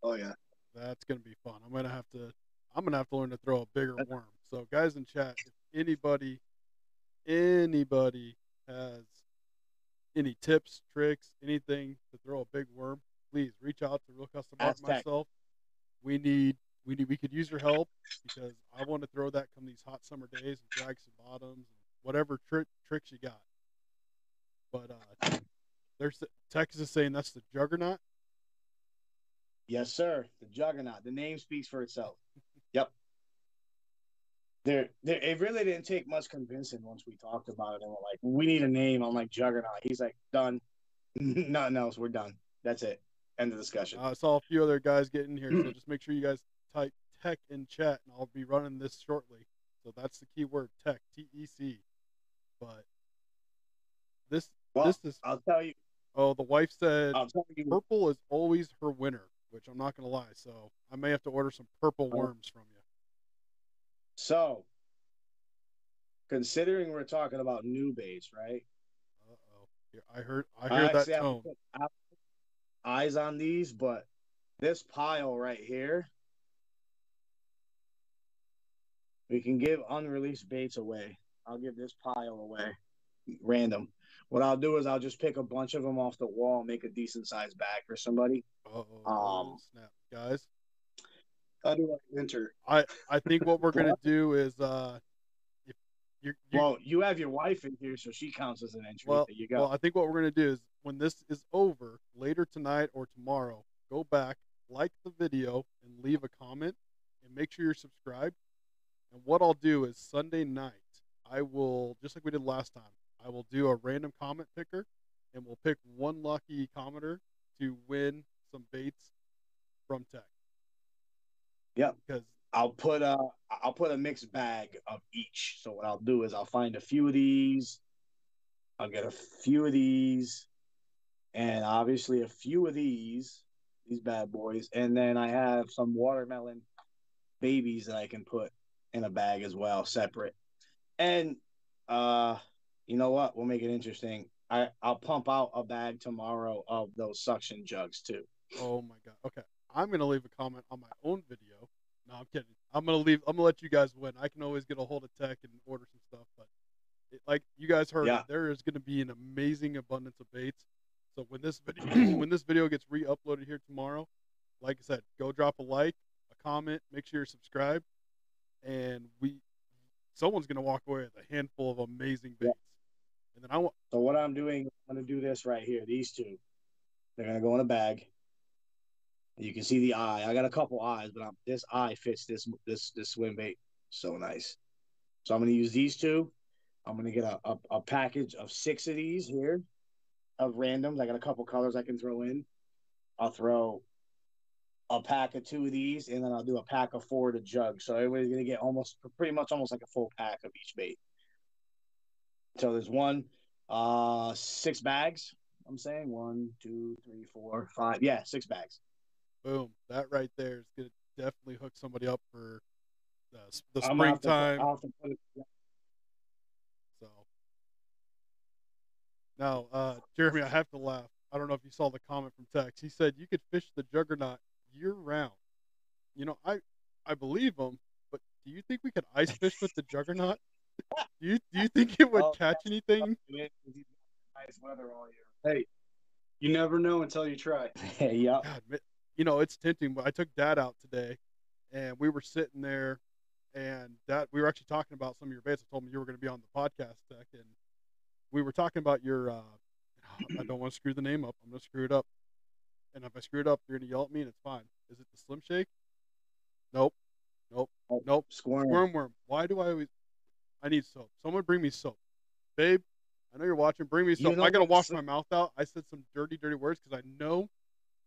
Oh yeah. That's gonna be fun. I'm gonna have to. I'm gonna have to learn to throw a bigger worm. So, guys in chat, if anybody, anybody has any tips, tricks, anything to throw a big worm, please reach out to Reel Custom Art Ask Tech. myself. We need we need we could use your help because I want to throw that come these hot summer days and drag some bottoms and whatever trick tricks you got. But uh, there's Texas is saying that's the juggernaut. Yes, sir. The Juggernaut. The name speaks for itself. yep. There, there, it really didn't take much convincing once we talked about it and we're like, we need a name. I'm like Juggernaut. He's like, done. Nothing else. We're done. That's it. End of discussion. Uh, I saw a few other guys get in here, so just make sure you guys type tech in chat, and I'll be running this shortly. So that's the key word, tech, T E C. But this, well, this is. I'll tell you. Oh, the wife said I'll tell you. purple is always her winner, which I'm not gonna lie. So I may have to order some purple Oh. worms from you. So, considering we're talking about new baits, right? Uh oh. I heard. I hear that have tone. eyes on these, but this pile right here, we can give unreleased baits away. I'll give this pile away, random. What I'll do is I'll just pick a bunch of them off the wall, and make a decent sized bag for somebody. Uh oh. Um, snap, guys. How do I enter? I I think what we're gonna do is uh, if you Well, you have your wife in here, so she counts as an entry. Well, you go. well, I think what we're gonna do is when this is over later tonight or tomorrow, go back, like the video, and leave a comment, and make sure you're subscribed. And what I'll do is Sunday night, I will just like we did last time. I will do a random comment picker, and we'll pick one lucky commenter to win some baits from Tech. Yep. Because I'll put a I'll put a mixed bag of each. So what I'll do is I'll find a few of these, I'll get a few of these, and obviously a few of these, these bad boys, and then I have some watermelon babies that I can put in a bag as well, separate. And uh you know what? We'll make it interesting. I, I'll pump out a bag tomorrow of those suction jugs too. Oh my god. Okay. I'm gonna leave a comment on my own video. No, I'm kidding. I'm gonna leave. I'm gonna let you guys win. I can always get a hold of Tech and order some stuff, but it, like you guys heard, Yeah. there is gonna be an amazing abundance of baits. So when this video when this video gets re-uploaded here tomorrow, like I said, go drop a like, a comment, make sure you're subscribed, and we someone's gonna walk away with a handful of amazing baits. And then I want So what I'm doing, I'm gonna do this right here. These two, they're gonna go in a bag. You can see the eye. I got a couple eyes, but I'm, this eye fits this this this swim bait so nice. So I'm gonna use these two. I'm gonna get a, a, a package of six of these here, of randoms. I got a couple colors I can throw in. I'll throw a pack of two of these, and then I'll do a pack of four to jug. So everybody's gonna get almost pretty much almost like a full pack of each bait. So there's one, uh, six bags. I'm saying one, two, three, four, five. Yeah, six bags. boom, that right there is gonna definitely hook somebody up for the, the I'm gonna have to put- springtime. I'll have to put it- So now, uh, Jeremy, I have to laugh. I don't know if you saw the comment from Tex. He said you could fish the juggernaut year round. You know, I I believe them, but do you think we could ice fish with the juggernaut? Do you do you think it would Oh, catch anything? Nice weather all year. Hey, you never know until you try. yeah. God, you know, it's tempting. But I took Dad out today, and we were sitting there, and Dad, we were actually talking about some of your baits. I told him you were going to be on the podcast, Tech, and we were talking about your. Uh, I don't want to screw the name up. I'm going to screw it up, and if I screw it up, you're going to yell at me, and it's fine. Is it the Slim Shake? Nope, nope, Oh, nope. Squirm. Squirm worm. Why do I always? I need soap. Someone bring me soap, babe. I know you're watching. Bring me You soap. know I gotta wash my mouth out. I said some dirty, dirty words because I know,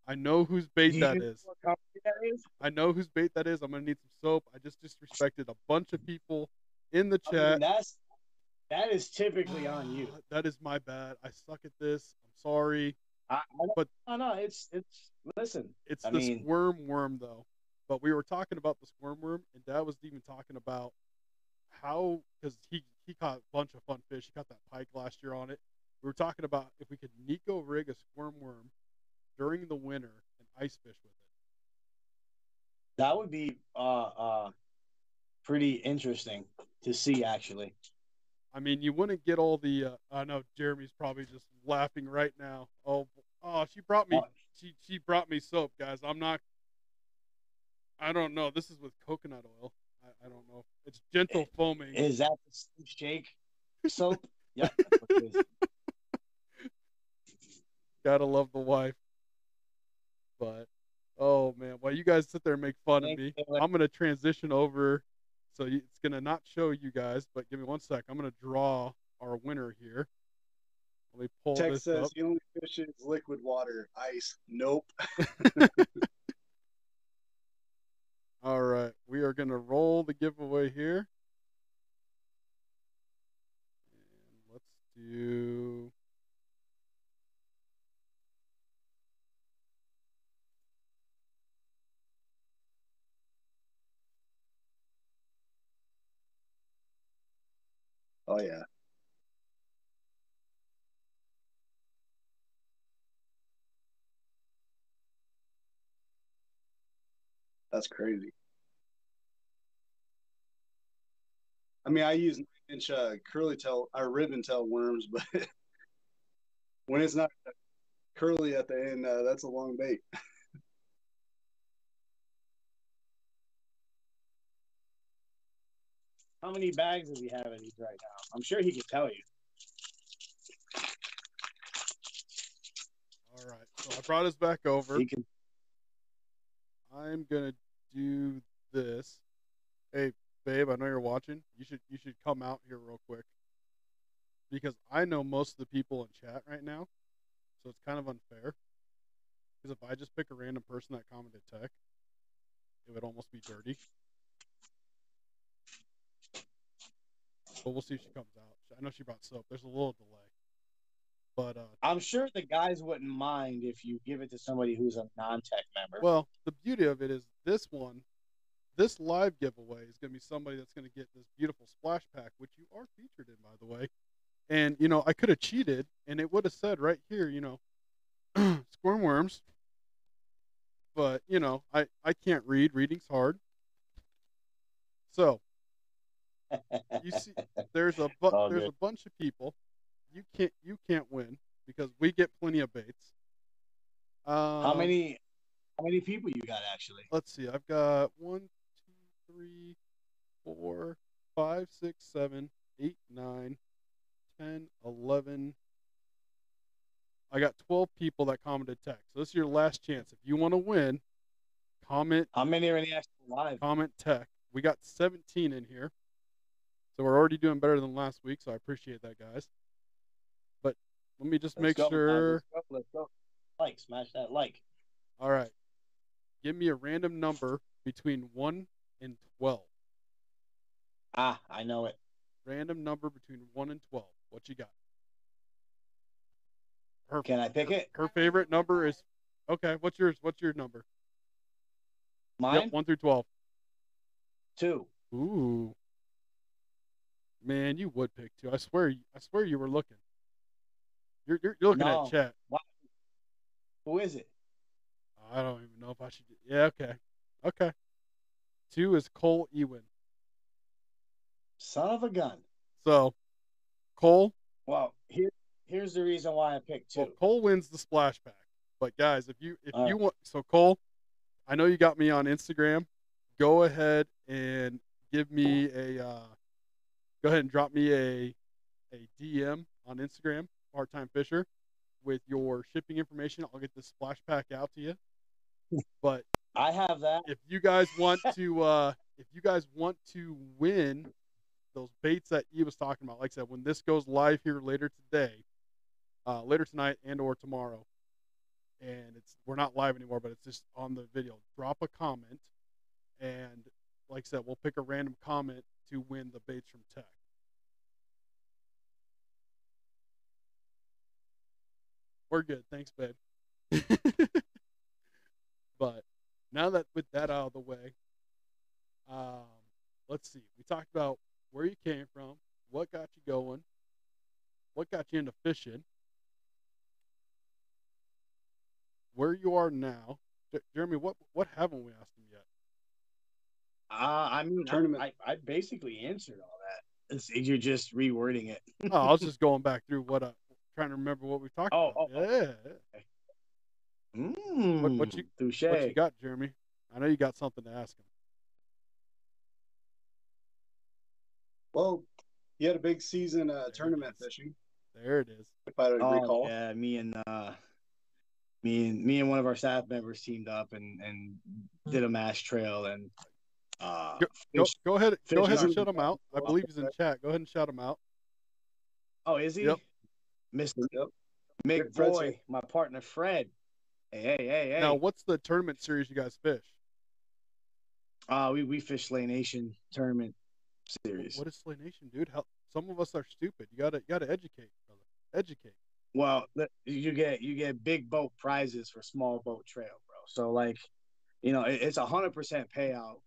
I know whose bait that you is. know what company that is? I know whose bait that is. I'm gonna need some soap. I just disrespected a bunch of people in the I mean, chat. that's that is typically on you. that is my bad. I suck at this. I'm sorry. I, I But- no, no, it's it's listen. It's I the mean- squirm worm though. But we were talking about the squirm worm, and Dad was even talking about how because he he caught a bunch of fun fish. He caught that pike last year on it. We were talking about if we could neko rig a squirm worm during the winter and ice fish with it. That would be uh uh pretty interesting to see actually. I mean, you wouldn't get all the. Uh, I know Jeremy's probably just laughing right now. Oh, oh, she brought me. She she brought me soap, guys. I'm not. I don't know. This is with coconut oil. I, I don't know. It's gentle eh, foaming. Is that the shake soap? yep. that's what it is. Gotta love the wife. But oh man, while you guys sit there and make fun Thank of me, you. I'm gonna transition over. So it's gonna not show you guys, but give me one sec. I'm gonna draw our winner here. Let me pull Tech this says up. he only fishes liquid water, ice. Nope. All right, we are gonna roll the giveaway here. And let's do. Oh yeah. That's crazy. I mean, I use nine inch uh, curly tail or ribbon tail worms, but when it's not curly at the end, uh, that's a long bait. How many bags does he have in these right now? I'm sure he can tell you. All right, so I brought us back over. He can. I'm gonna do this. Hey, babe, I know you're watching. You should you should come out here real quick because I know most of the people in chat right now, so it's kind of unfair. Because if I just pick a random person that commented tech, it would almost be dirty. But we'll see if she comes out. I know she brought soap. There's a little delay, but uh, I'm sure the guys wouldn't mind if you give it to somebody who's a non-tech member. Well, the beauty of it is this one, this live giveaway is going to be somebody that's going to get this beautiful splash pack, which you are featured in, by the way. And you know, I could have cheated, and it would have said right here, you know, squirm worms. But you know, I I can't read. Reading's hard. So you see, there's a bu- there's a bunch of people. You can't you can't win because we get plenty of baits. Um, how many? How many people you got actually? let's see. I've got one, two, three, four, five, six, seven, eight, nine, ten, eleven. I got 12 people that commented tech. So this is your last chance. If you want to win, comment How many are in the actual live? comment tech. We got 17 in here. So we're already doing better than last week, so I appreciate that, guys. Let me just Let's make go, sure. Let's go. Like, smash that like. All right. Give me a random number between 1 and 12. Ah, I know it. Random number between 1 and 12. What you got? Her Can I pick it? her favorite number is Okay, what's yours? What's your number? Mine Yep, 1 through 12. two. Ooh. Man, you would pick 2. I swear I swear you were looking. You're you're, you're looking No. at chat. Who is it? I don't even know if I should. Yeah, okay, okay. Two is Cole Ewan. Son of a gun. So, Cole, Well, here, here's the reason why I picked two. well, Cole wins the splash pack. But guys, if you if All you right. want, so Cole, I know you got me on Instagram. Go ahead and give me a. Uh, go ahead and drop me a a DM on Instagram, part time fisher, with your shipping information. I'll get the splash pack out to you. But I have that. if you guys want to uh if you guys want to win those baits that he was talking about like i said when this goes live here later today uh later tonight and or tomorrow and it's we're not live anymore but it's just on the video drop a comment and like i said we'll pick a random comment to win the baits from tech we're good thanks babe but now that with that out of the way, um, let's see. We talked about where you came from, what got you going, what got you into fishing, where you are now. J- Jeremy, what what haven't we asked him yet? Uh, I mean, Tournament. I, I basically answered all that. It's, you're just rewording it. Oh, I was just going back through what I trying to remember what we talked Oh, about. oh, yeah. Mm, what you- touche. What you got, Jeremy? I know you got something to ask him. Well, you had a big season uh, tournament fishing, There it is. if I don't Oh, recall. yeah, me and uh, me and me and one of our staff members teamed up and and did a mass trail and uh, Go, fished- go ahead. Go ahead and on- shut him out. I believe he's in chat. Go ahead and shout him out. Oh, is he? Yep. Mr. Yep. Big Good Fred's boy, my partner Fred. Hey, hey, hey, hey. Now, what's the tournament series you guys fish? Uh, we we fish Slay Nation tournament series. What is Slay Nation, dude? How, some of us are stupid. You gotta, you gotta educate, brother. Educate. Well, you get you get big boat prizes for small boat trail, bro. So like, you know, it, it's a hundred percent payout.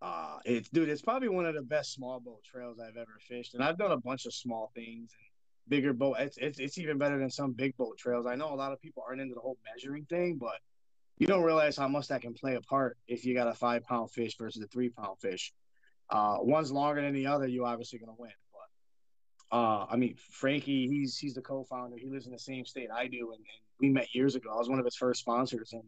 Uh, it's dude, it's probably one of the best small boat trails I've ever fished, and I've done a bunch of small things and bigger boat. It's it's it's even better than some big boat trails. I know a lot of people aren't into the whole measuring thing, but you don't realize how much that can play a part if you got a five pound fish versus a three pound fish. Uh, one's longer than the other, you obviously gonna win. But uh, I mean, Frankie, he's he's the co-founder. He lives in the same state I do, and, and we met years ago. I was one of his first sponsors, and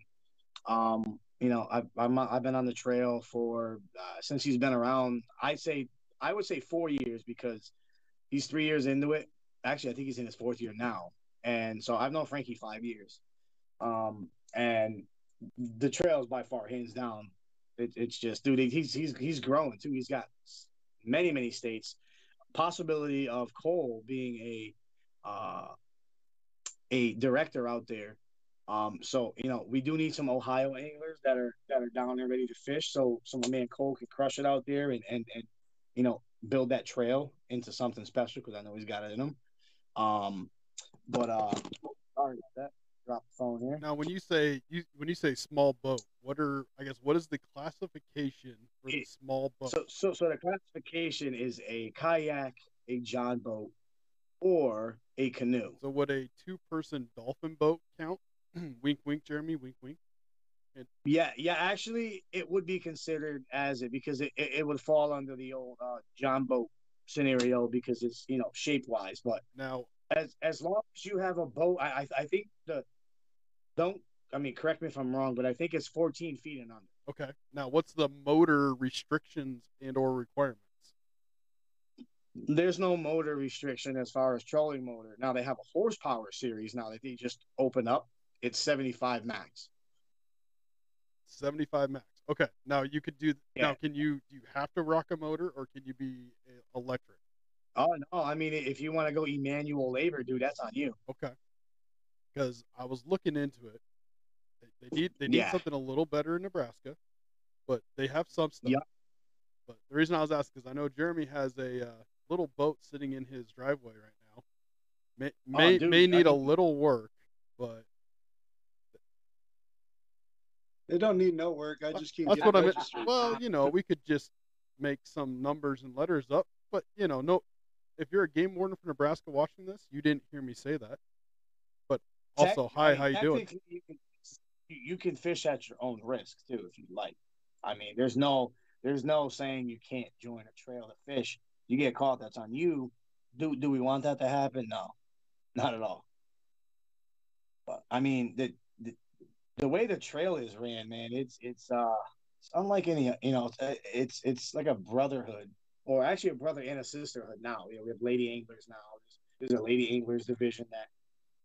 um, you know, I've I'm, I've been on the trail for uh, since he's been around. I'd say I would say four years because he's three years into it. Actually, I think he's in his fourth year now, and so I've known Frankie five years. Um, and the trail is by far hands down. It, it's just, dude, he's he's he's growing too. He's got many many states possibility of Cole being a uh, a director out there. Um, so you know we do need some Ohio anglers that are that are down there ready to fish. So so my man Cole can crush it out there and and and you know build that trail into something special because I know he's got it in him. Um, but uh, sorry about that. Drop the phone here. Now, when you say you when you say small boat, what are I guess what is the classification for the small boat? So, so, so the classification is a kayak, a john boat, or a canoe. So would a two-person dolphin boat count? wink, wink, Jeremy. Wink, wink. Yeah, yeah. Actually, it would be considered as it because it, it, it would fall under the old uh, john boat scenario because it's you know shape wise. But Now, as as long as you have a boat, I I, think the don't I mean correct me if I'm wrong, but I think it's 14 feet and under. okay. Now, what's the motor restrictions and or requirements? There's no motor restriction as far as trolling motor. Now they have a horsepower series now that they just open up. It's 75 max. 75 max. Okay. Now you could do. Now, can you do you have to rock a motor or can you be uh, electric? Oh no, I mean if you want to go Emmanuel labor, dude, that's on you. Okay. Because I was looking into it. They, they need they need Yeah. something a little better in Nebraska, but they have some stuff. Yeah. But the reason I was asking is I know Jeremy has a uh, little boat sitting in his driveway right now. May may, Oh, dude, may I need a little work, but It don't need no work. I just can't that's get what I meant. registered. Well, you know, we could just make some numbers and letters up, but you know, no. If you're a game warden for Nebraska watching this, you didn't hear me say that. But also, hi, how you doing? You can, you you can fish at your own risk too if you like. I mean, there's no there's no saying you can't join a trail to fish. You get caught, that's on you. Do do we want that to happen? No, not at all. But I mean, the the, way the trail is ran, man, it's it's uh it's unlike any you know it's it's, like a brotherhood or actually a brother and a sisterhood now. You know, we have lady anglers now. There's, there's a lady anglers division that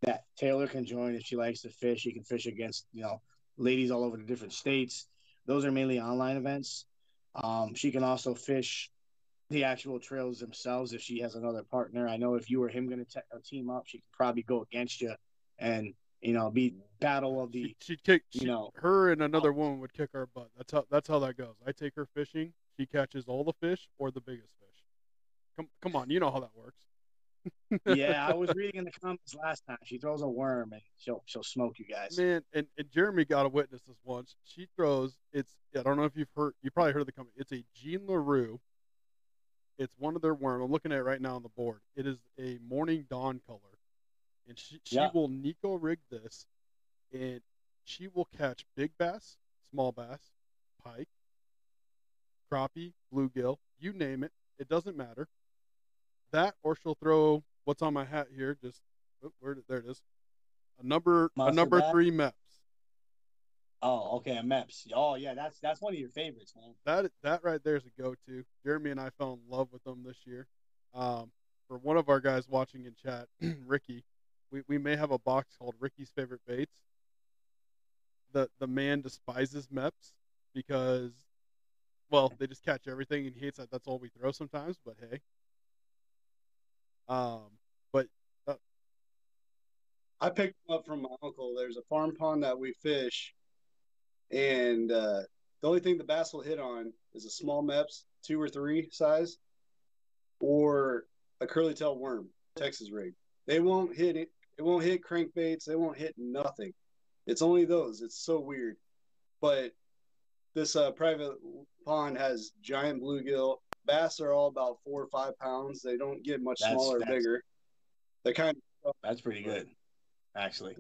that Taylor can join if she likes to fish. She can fish against you know ladies all over the different states. Those are mainly online events. Um, she can also fish the actual trails themselves if she has another partner. I know if you or him going to te- team up, she could probably go against you and you know be mm. battle of the She, she'd kick. you She, know- her and oh. another woman would kick our butt. That's how. That's how that goes. I take her fishing. She catches all the fish or the biggest fish. Come, come on. You know how that works. yeah. I was reading in the comments last time. She throws a worm and she'll she'll smoke you guys. Man, and, and Jeremy got a witness this once. She throws. It's. I don't know if you've heard. You probably heard of the company. It's a Gene Larew. It's one of their worm. I'm looking at it right now on the board. It is a morning dawn color, and she she Yeah. will neko rig this, and she will catch big bass, small bass, pike, crappie, bluegill, you name it. It doesn't matter. That or she'll throw what's on my hat here. Just oh, where did- there it is. A number a number bass? three Mepps. Oh, okay, a Mepps. Oh yeah, that's that's one of your favorites, man. That that right there is a go-to. Jeremy and I fell in love with them this year. Um, for one of our guys watching in chat, Ricky, we, we may have a box called Ricky's favorite baits. The the man despises Mepps because, well, they just catch everything and he hates that. That's all we throw sometimes. But hey, um, but I picked up from my uncle. There's a farm pond that we fish, and uh, the only thing the bass will hit on is a small Mepps, two or three size, or a curly tail worm, Texas rig. They won't hit it. It won't hit crankbaits. They won't hit nothing. It's only those. It's so weird. But this uh, private pond has giant bluegill. Bass are all about four or five pounds. They don't get much That's- smaller or that's- bigger. They kind of That's pretty good, actually.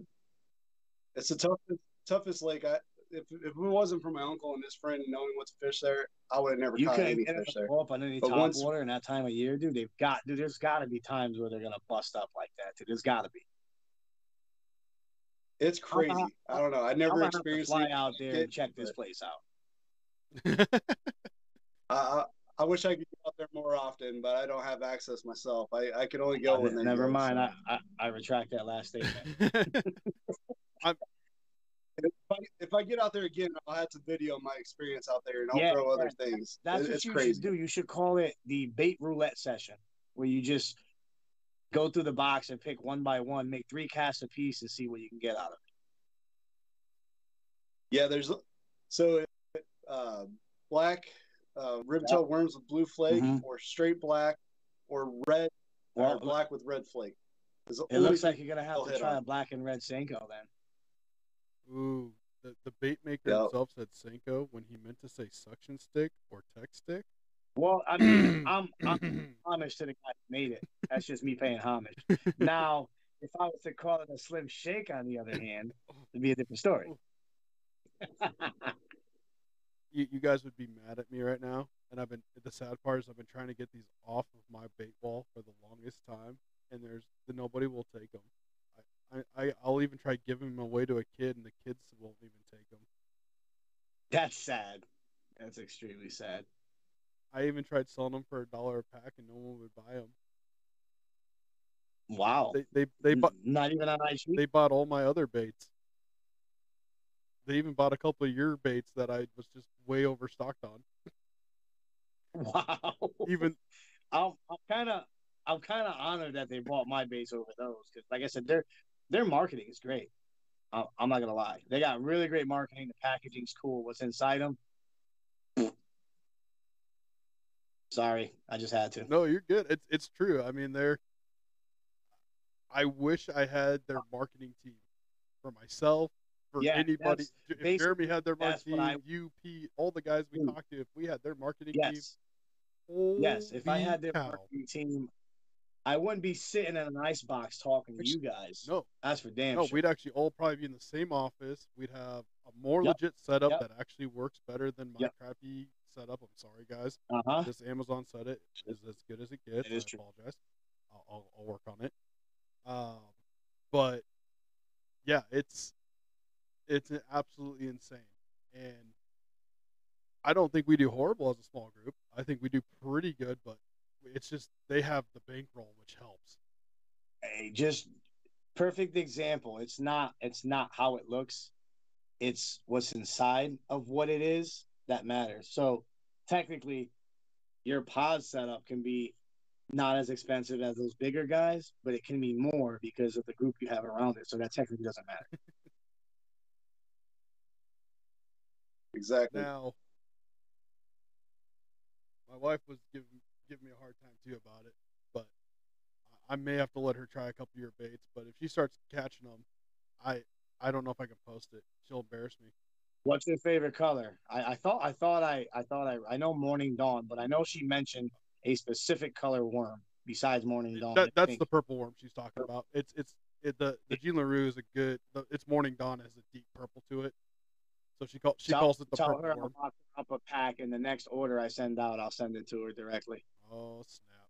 it's the toughest toughest lake. I if, if it wasn't for my uncle and his friend knowing what to fish there, I would have never You caught any fish there. up on any But top once- water in that time of year, dude. They've got, dude. There's got to be times where they're gonna bust up like that, dude. There's got to be. It's crazy. gonna- I don't know. I I'm never have to experienced fly it. out there and check this place out. I, I I wish I could get out there more often, but I don't have access myself. I, I can only go when they Never go, mind. so. I, I I retract that last statement. If I, if I get out there again, I'll have to video my experience out there and I'll Yeah, throw other things. That's It- what it's you crazy. should do. You should call it the bait roulette session, where you just go through the box and pick one by one, make three casts a piece, and see what you can get out of it. Yeah, there's so uh, black uh, ribtail worms with blue flake, Mhm. or straight black, or red or Well, black with red flake. It looks like you're gonna have to try on. a black and red Senko then. Ooh, the, the bait maker Yep. himself said Senko when he meant to say suction stick or tech stick. Well, I mean, I'm I'm homage to the guy who made it. That's just me paying homage. Now, if I was to call it a slim shake, on the other hand, it'd be a different story. you, you guys would be mad at me right now. And I've been the sad part is I've been trying to get these off of my bait wall for the longest time, and there's nobody will take them. I, I I'll even try giving them away to a kid, and the kids won't even take them. That's sad. That's extremely sad. I even tried selling them for a dollar a pack, and no one would buy them. Wow. They they they bought Not even on IG. they bought all my other baits. They even bought a couple of your baits that I was just way overstocked on. Wow. Even I'm I'm kind of I'm kind of honored that they bought my baits over those because, like I said, their their marketing is great. I- I'm not gonna lie, they got really great marketing. The packaging's cool. What's inside them? Sorry, I just had to. no, you're good. It's it's true. I mean, they're. I wish I had their marketing team for myself, for Yeah, anybody. If Jeremy had their marketing, I- you, Pete, all the guys we Mm. talked to, if we had their marketing Yes, team, yes. If I had their cow. marketing team, I wouldn't be sitting in an ice box talking to you guys. No, That's for damn no, sure. we'd actually all probably be in the same office. We'd have a more Yep. legit setup Yep. that actually works better than my Yep. crappy setup. I'm sorry, guys. Uh huh. This Amazon set it is as good as it gets. It is I true. apologize. I'll, I'll, I'll work on it. Um, but yeah, it's it's absolutely insane, and I don't think we do horrible as a small group. I think we do pretty good, but it's just they have the bankroll, which helps. Hey, just perfect example. It's not it's not how it looks. It's what's inside of what it is that matters. So technically your pod setup can be not as expensive as those bigger guys, but it can be more because of the group you have around it. So that technically doesn't matter. exactly. Now, my wife was giving giving me a hard time too about it, but I- I may have to let her try a couple of your baits. But if she starts catching them, I I don't know if I can post it. She'll embarrass me. What's your favorite color? I, I thought I thought I I thought I I know morning dawn, but I know she mentioned a specific color worm besides morning dawn. That, that's the purple worm she's talking about. It's it's it, the the Gene Larew is a good. The, it's morning dawn has a deep purple to it, so she calls she Tell- calls it the Tell purple her I'll worm. up a pack, and the next order I send out, I'll send it to her directly Oh snap!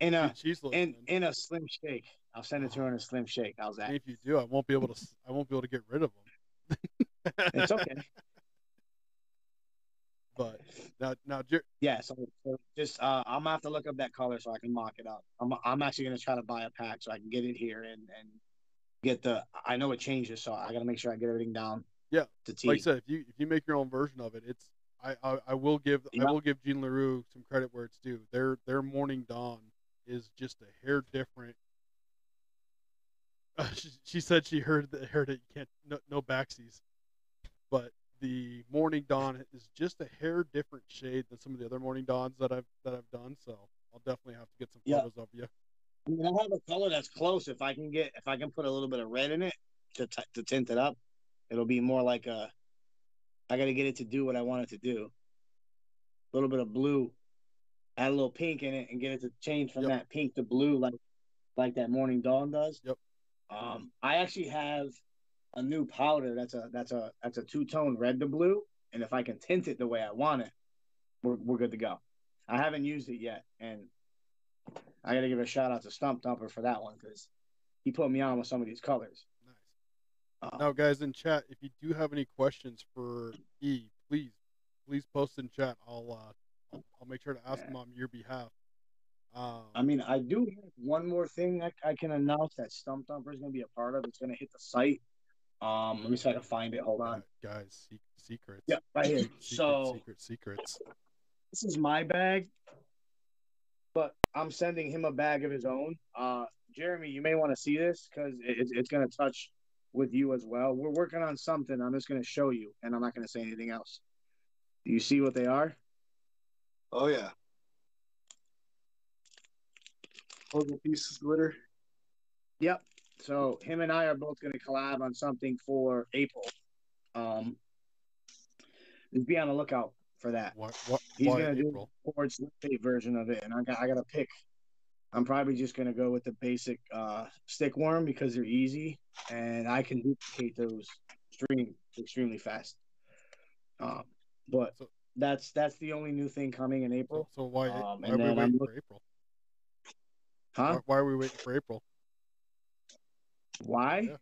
in a She- she's in listening. in a slim shake. I'll send it to her in a slim shake. How's that? If you do, I won't be able to. I won't be able to get rid of them. It's okay. but now, now, Jer- Yeah, so, so just uh, I'm gonna have to look up that color so I can mock it up. I'm I'm actually gonna try to buy a pack so I can get it here and and get the. I know it changes, so I gotta make sure I get everything down. Yeah, To T. like I said, if you if you make your own version of it, it's I I, I will give I will give Gene Larew some credit where it's due. Their their Morning Dawn is just a hair different. Uh, she, she said she heard that heard it. You can't no, no backsies, but the Morning Dawn is just a hair different shade than some of the other Morning Dawns that I've that I've done. So I'll definitely have to get some Yeah. photos of you. I mean, I have a color that's close. If I can get, if I can put a little bit of red in it to t- to tint it up, it'll be more like a. I got to get it to do what I want it to do. A little bit of blue, add a little pink in it, and get it to change from Yep. that pink to blue, like like that morning dawn does. Yep. Um, I actually have a new powder that's a that's a that's a two tone red to blue, and if I can tint it the way I want it, we're we're good to go. I haven't used it yet, and I got to give a shout out to Stump Dumper for that one because he put me on with some of these colors. Nice. Uh, Now, guys, in chat, if you do have any questions for E, please, please post in chat. I'll uh, I'll, I'll make sure to ask Yeah. them on your behalf. Um, I mean, I do have one more thing that I can announce that Stump Dumper is going to be a part of. It's going to hit the site. Um, let me try to find it. Hold on. gu- guys, se- secrets. Yeah, right here. Secret, So secret, secrets. this is my bag, but I'm sending him a bag of his own. Uh, Jeremy, you may want to see this because it, it's- it's going to touch with you as well. We're working on something. I'm just going to show you, and I'm not going to say anything else. Do you see what they are? Oh yeah. Puzzle pieces glitter. Yep. So him and I are both going to collab on something for April. Um, be on the lookout for that. Why, why, He's gonna do April? a Ford State version of it, and I got I got to pick. I'm probably just gonna go with the basic uh, stick worm because they're easy, and I can duplicate those extreme extremely fast. Um, but So- that's that's the only new thing coming in April, so why, Um, why are we waiting look- for April? huh? Why, why are we waiting for April? Why? Yeah.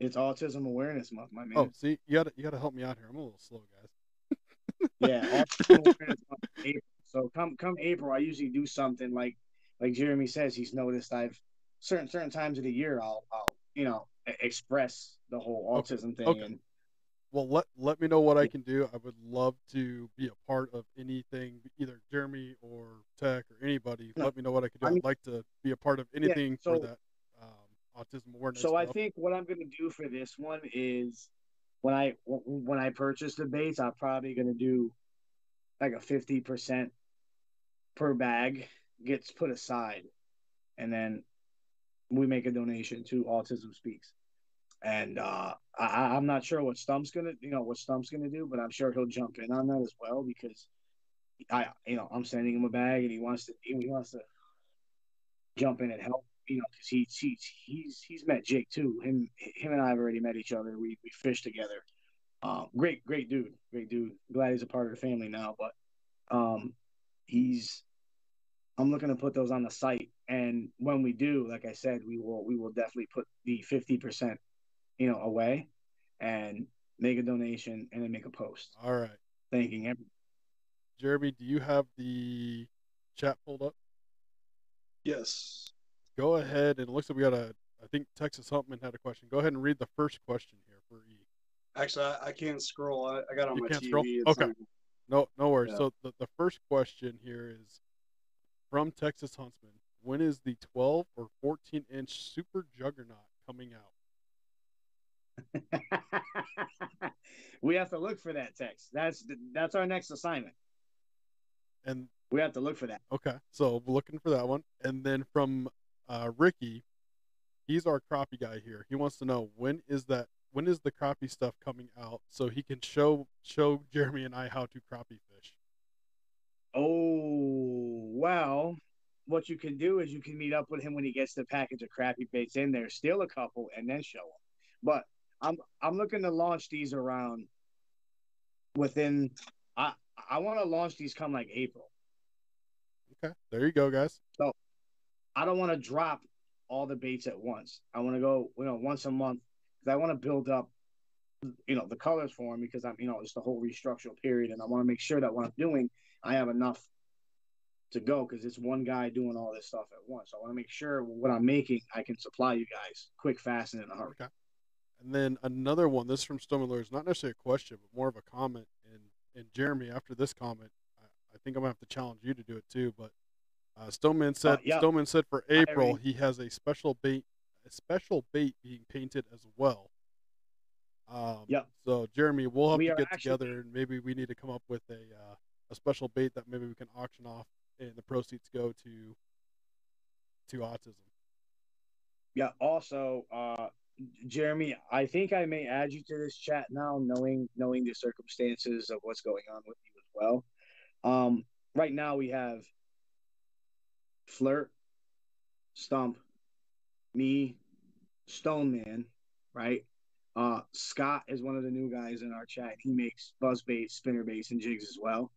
It's Autism Awareness Month, my man. Oh, see, you gotta you gotta help me out here. I'm a little slow, guys. Yeah, Autism Awareness Month April. So come come April, I usually do something like like Jeremy says. He's noticed I've certain certain times of the year I'll I'll you know express the whole Okay, autism thing okay. and Well, let let me know what I can do. I would love to be a part of anything, either Jeremy or Tech or anybody. No, Let me know what I can do. I mean- I'd like to be a part of anything so- for that autism awareness. So I think what I'm gonna do for this one is when I when I purchase the baits, I'm probably gonna do like a fifty percent per bag gets put aside, and then we make a donation to Autism Speaks. And uh, I, I'm not sure what Stump's gonna, you know, what Stump's gonna do, but I'm sure he'll jump in on that as well because I, you know, I'm sending him a bag and he wants to, he wants to jump in and help, you know, because he, he's he's he's met Jake too. Him him and I have already met each other. We we fished together. Um, great great dude, great dude. Glad he's a part of the family now. But um, he's I'm looking to put those on the site, and when we do, like I said, we will we will definitely put the fifty percent, you know, away, and make a donation and then make a post All right, thanking everyone. Jeremy, do you have the chat pulled up? Yes. Go ahead and it looks like we got a. I think Texas Huntman had a question. Go ahead and read the first question here for E. Actually, I, I can't scroll. I, I got on You my can't TV. scroll? Okay. No, no worries. Yeah. So the, the first question here is from Texas Huntsman. When is the 12 or 14 inch Super Juggernaut coming out? we have to look for that text. That's that's our next assignment. And We have to look for that. okay, so looking for that one. And then from uh, Ricky, he's our crappie guy here. He wants to know when is that when is the crappie stuff coming out so he can show show Jeremy and I how to crappie fish. Oh well, what you can do is you can meet up with him when he gets the package of crappie baits in there, steal a couple, and then show him. But I'm I'm looking to launch these around within. I I want to launch these come like April. Okay, there you go, guys. I don't want to drop all the baits at once. I want to go, you know, once a month because I want to build up you know the colors for him because I'm you know it's the whole restructural period, and I want to make sure that what I'm doing, I have enough to go because it's one guy doing all this stuff at once. So I want to make sure what I'm making I can supply you guys quick, fast, and in a hurry. Okay. And then another one. This from Stoneman is not necessarily a question, but more of a comment. And and Jeremy, after this comment, I, I think I'm gonna have to challenge you to do it too. But uh, Stoneman said yeah. Stoneman said for April he has a special bait, a special bait being painted as well. Um, Yep. So Jeremy, we'll have We to get together and maybe we need to come up with a uh, a special bait that maybe we can auction off, and the proceeds go to to autism. Yeah. Also, uh, Jeremy, I think I may add you to this chat now, knowing knowing the circumstances of what's going on with you as well. Um, right now we have Flirt, Stump, me, Stoneman, right? Uh, Scott is one of the new guys in our chat. He makes buzz bait, spinner baits, and jigs as well.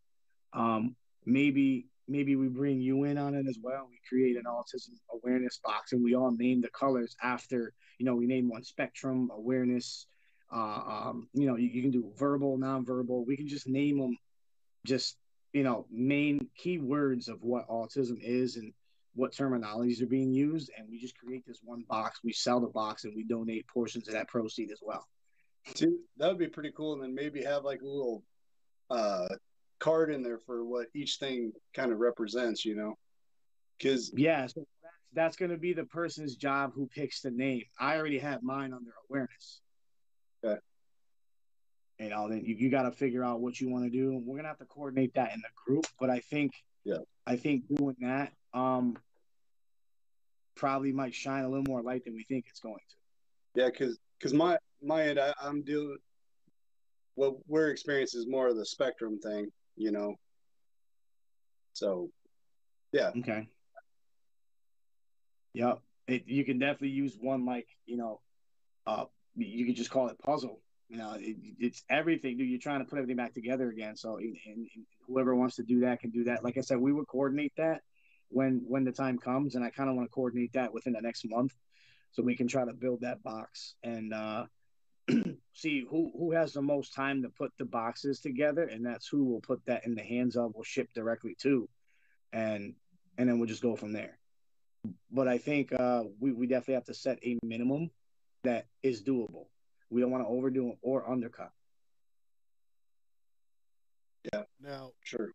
Um, maybe maybe we bring you in on it as well. We create an autism awareness box, and we all name the colors after. You know, we name one spectrum awareness. Uh, um, you know, you, you can do verbal, nonverbal. We can just name them, just you know, main keywords of what autism is and what terminologies are being used, and we just create this one box. We sell the box, and we donate portions of that proceed as well. Dude, that would be pretty cool. And then maybe have like a little uh, card in there for what each thing kind of represents, you know? Because Yeah, so that's, that's going to be the person's job who picks the name. I already have mine under awareness. Okay. You know, then you, you got to figure out what you want to do. and We're gonna have to coordinate that in the group, but I think, Yeah. I think doing that, um, probably might shine a little more light than we think it's going to. yeah, because because my my end, I, I'm dealing. What we're experiencing is more of the spectrum thing, you know. So, yeah, Okay. Yep. It, you can definitely use one like you know, uh, you could just call it puzzle. You know, it, it's everything. Dude, you're trying to put everything back together again. So, and, and whoever wants to do that can do that. Like I said, we would coordinate that when when the time comes, and I kind of want to coordinate that within the next month, so we can try to build that box and uh, see who who has the most time to put the boxes together, and that's who will put that in the hands of. Will ship directly to, and and then we'll just go from there. But I think uh, we we definitely have to set a minimum that is doable. We don't want to overdo or undercut. Yeah now, sure.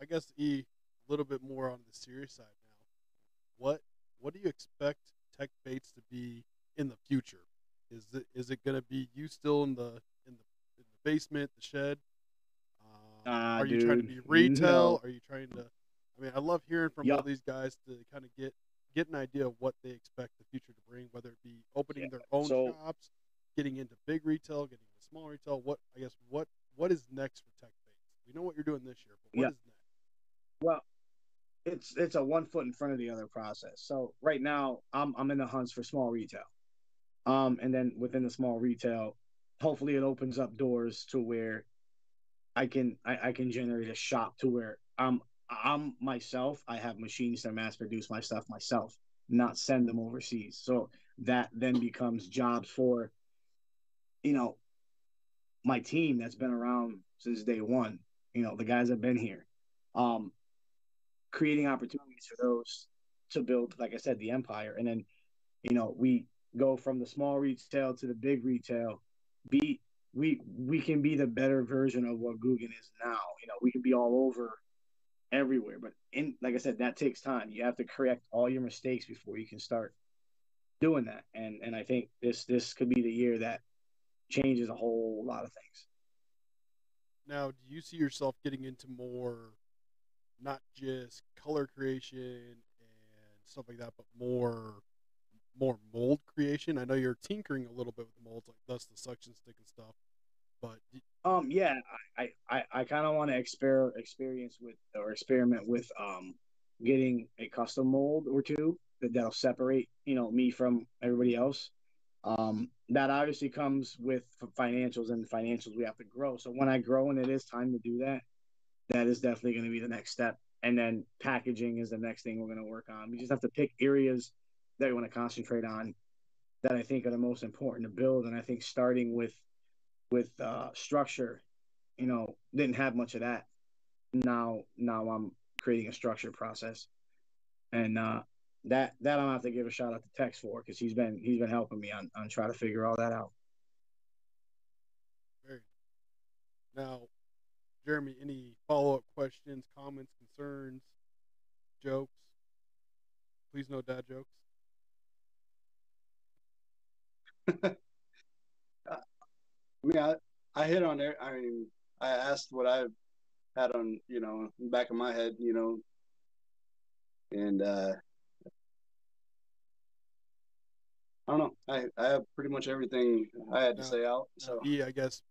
I guess E a little bit more on the serious side now. What what do you expect tec baits to be in the future? Is it is it going to be you still in the in the in the basement, the shed? Um, Nah, are you trying to be retail? no. Are you trying to? I mean, I love hearing from Yup. all these guys to kind of get get an idea of what they expect the future to bring, whether it be opening Yeah, their own so- shops, getting into big retail, getting into small retail. What I guess what what is next for tec baits? We know what you're doing this year, but what is Yeah. next? Well, it's it's a one foot in front of the other process. So right now, I'm I'm in the hunts for small retail, um, and then within the small retail, hopefully it opens up doors to where I can I, I can generate a shop to where I'm I'm myself. I have machines that mass produce my stuff myself, not send them overseas. So that then becomes jobs for, you know, my team that's been around since day one. You know, the guys have been here. Um, creating opportunities for those to build, like I said, the empire. And then, you know, we go from the small retail to the big retail. Be we we can be the better version of what Googan is now. You know, we can be all over everywhere. But in like I said, that takes time. You have to correct all your mistakes before you can start doing that. And and I think this this could be the year that changes a whole lot of things. Now, do you see yourself getting into more, not just color creation and stuff like that, but more, more mold creation? I know you're tinkering a little bit with molds, like thus the suction stick and stuff. But Um, yeah, I I, I kind of want to exper experience with or experiment with um getting a custom mold or two that that'll separate you know me from everybody else. Um, that obviously comes with financials and financials we have to grow. So when I grow and it is time to do that, that is definitely going to be the next step. And then packaging is the next thing we're going to work on. We just have to pick areas that we want to concentrate on that I think are the most important to build. And I think starting with with uh, structure, you know, didn't have much of that. Now now I'm creating a structured process, and uh, that that I'll have to give a shout out to Tex for because he's been he's been helping me on on trying to figure all that out. Now, Jeremy, any follow up questions, comments, concerns, jokes? Please no dad jokes. I mean, I, I hit on there. I mean, I asked what I had on, you know, in the back of my head, you know, and uh, I don't know. I, I have pretty much everything I had to say out. So E, I guess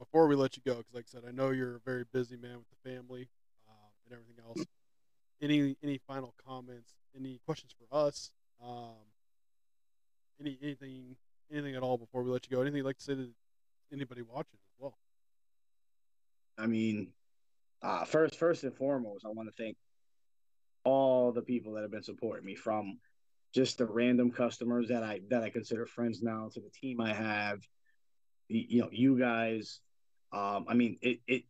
before we let you go, because like I said, I know you're a very busy man with the family um, and everything else. Any any final comments? Any questions for us? Um, any anything anything at all before we let you go? Anything you'd like to say to anybody watching as well? I mean, uh, first, first and foremost, I want to thank all the people that have been supporting me, from just the random customers that I that I consider friends now, to the team I have, you know, you guys. Um, I mean, it it.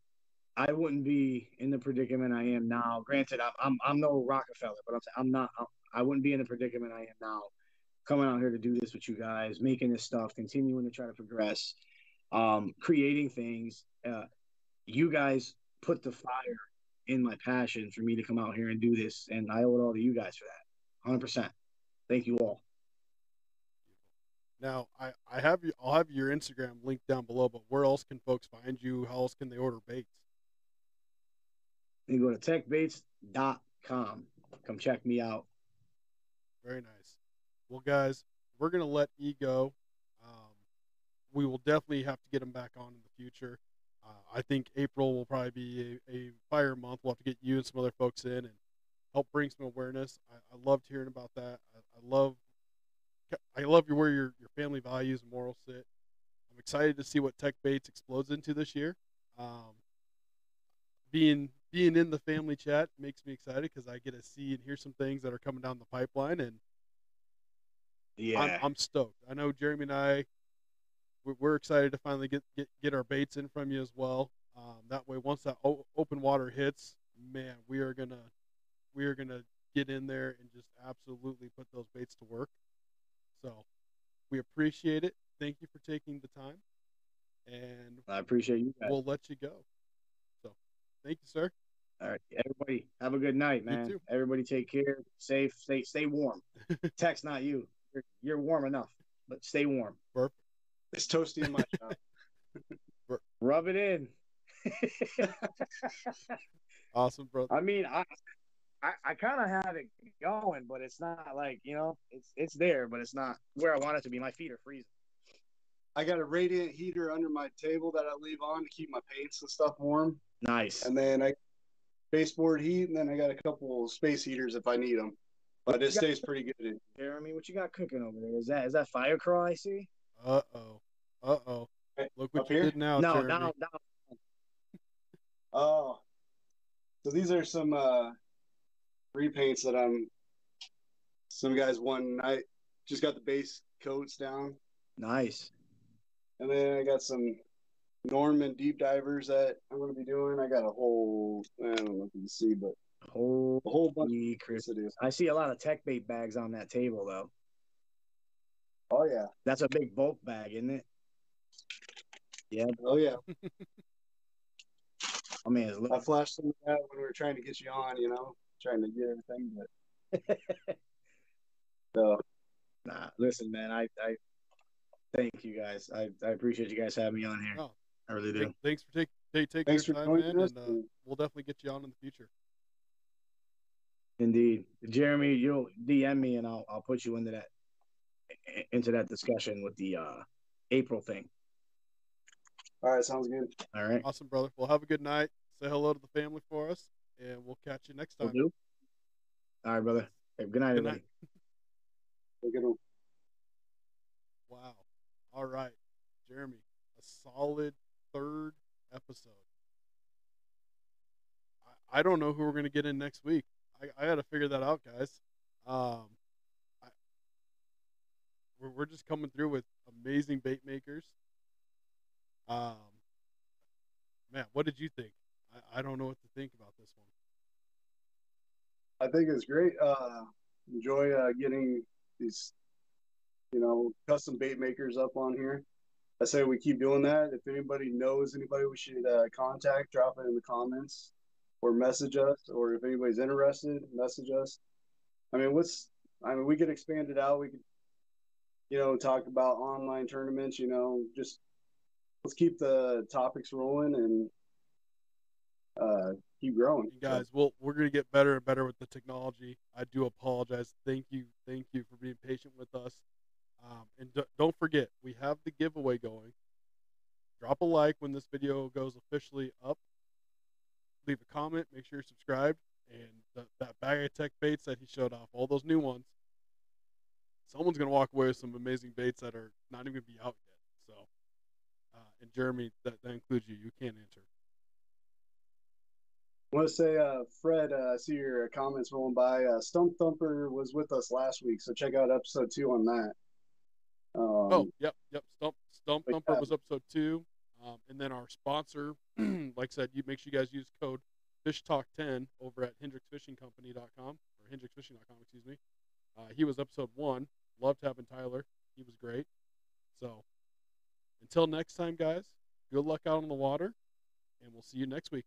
I wouldn't be in the predicament I am now. Granted, I'm I'm, I'm no Rockefeller, but I'm I'm not. I wouldn't be in the predicament I am now, coming out here to do this with you guys, making this stuff, continuing to try to progress, um, creating things. Uh, you guys put the fire in my passion for me to come out here and do this, and I owe it all to you guys for that. Hundred percent. Thank you all. Now, I, I have you. I'll have your Instagram linked down below. But where else can folks find you? How else can they order baits? You go to tecbaits.com. Come check me out. Very nice. Well, guys, we're gonna let E go. Um, we will definitely have to get him back on in the future. Uh, I think April will probably be a, a fire month. We'll have to get you and some other folks in and help bring some awareness. I, I loved hearing about that. I, I love, I love your, where your your family values and morals sit. I'm excited to see what Tec Baits explodes into this year. Um, being being in the family chat makes me excited because I get to see and hear some things that are coming down the pipeline, and Yeah. I'm, I'm stoked. I know Jeremy and I, we're, we're excited to finally get, get get our baits in from you as well. Um, that way, once that o- open water hits, man, we are gonna we are gonna get in there and just absolutely put those baits to work. So we appreciate it. Thank you for taking the time, and I appreciate you guys. we'll let you go. So thank you, sir. all right. Everybody have a good night, You man. too. Everybody take care. Safe. Stay stay warm. Text not you. You're, you're warm enough, but stay warm. Perfect. it's toasty in my shop. Rub it in. Awesome, brother. I mean, I I, I kind of have it going, but it's not like you know, it's it's there, but it's not where I want it to be. My feet are freezing. I got a radiant heater under my table that I leave on to keep my paints and stuff warm. Nice. And then I baseboard heat, and then I got a couple space heaters if I need them. But it stays pretty good. Jeremy, what you got cooking over there? Is that is that fire craw I see? Uh oh. Uh oh. Look what up you here? did now, no, Jeremy. down, down. Oh, so these are some uh, repaints that I'm. Some guys one night just got the base coats down, Nice. and then I got some Norman deep divers that I'm going to be doing. I got a whole I don't know if you can see, but Holy a whole bunch of Chris. do. I see a lot of tec bait bags on that table though. Oh yeah, That's a big bulk bag, isn't it? Yeah. oh yeah. I mean, it's I flashed some of that when we were trying to get you on. You know, trying to get everything, but so nah. Listen, man, I I thank you guys. I I appreciate you guys having me on here. Oh, I really do. Thanks for take, take, taking thanks for your time, man, and uh, we'll definitely get you on in the future. Indeed, Jeremy, you'll DM me and I'll I'll put you into that into that discussion with the uh April thing. All right, sounds good. All right. Awesome, brother. Well, have a good night. Say hello to the family for us, and we'll catch you next Will time. do. All right, brother. Hey, good night, Good everybody. night. Good one. Wow. All right, Jeremy, a solid third episode. I, I don't know who we're gonna get in next week. I, I got to figure that out, guys. Um, I, we're, we're just coming through with amazing bait makers. Um, man, what did you think? I, I don't know what to think about this one. I think it's great. Uh, enjoy uh, getting these, you know, custom bait makers up on here. I say we keep doing that. If anybody knows anybody we should uh, contact, drop it in the comments or message us. Or if anybody's interested, message us. I mean, what's I mean, we could expand it out. We could, you know, talk about online tournaments. You know, just let's keep the topics rolling and uh, keep growing. You guys, well, we're gonna get better and better with the technology. I do apologize. Thank you, thank you for being patient with us. Um, and d- don't forget, we have the giveaway going. Drop a like when this video goes officially up. Leave a comment. Make sure you're subscribed. And the, that bag of tec baits that he showed off, all those new ones. Someone's gonna walk away with some amazing baits that are not even gonna be out yet. So, uh, and Jeremy, that, that includes you. You can't answer. I want to say, uh, Fred, uh, I see your comments rolling by. Uh, Stump Thumper was with us last week, so check out episode two on that. Um, Oh, yep, yep. Stump Stump Thumper was episode two, um, and then our sponsor, like I said, you make sure you guys use code Fish Talk 10 over at HendrixFishingCompany.com or HendrixFishing.com, excuse me. Uh, he was episode one. Loved having Tyler. He was great. So, until next time, guys. Good luck out on the water, and we'll see you next week.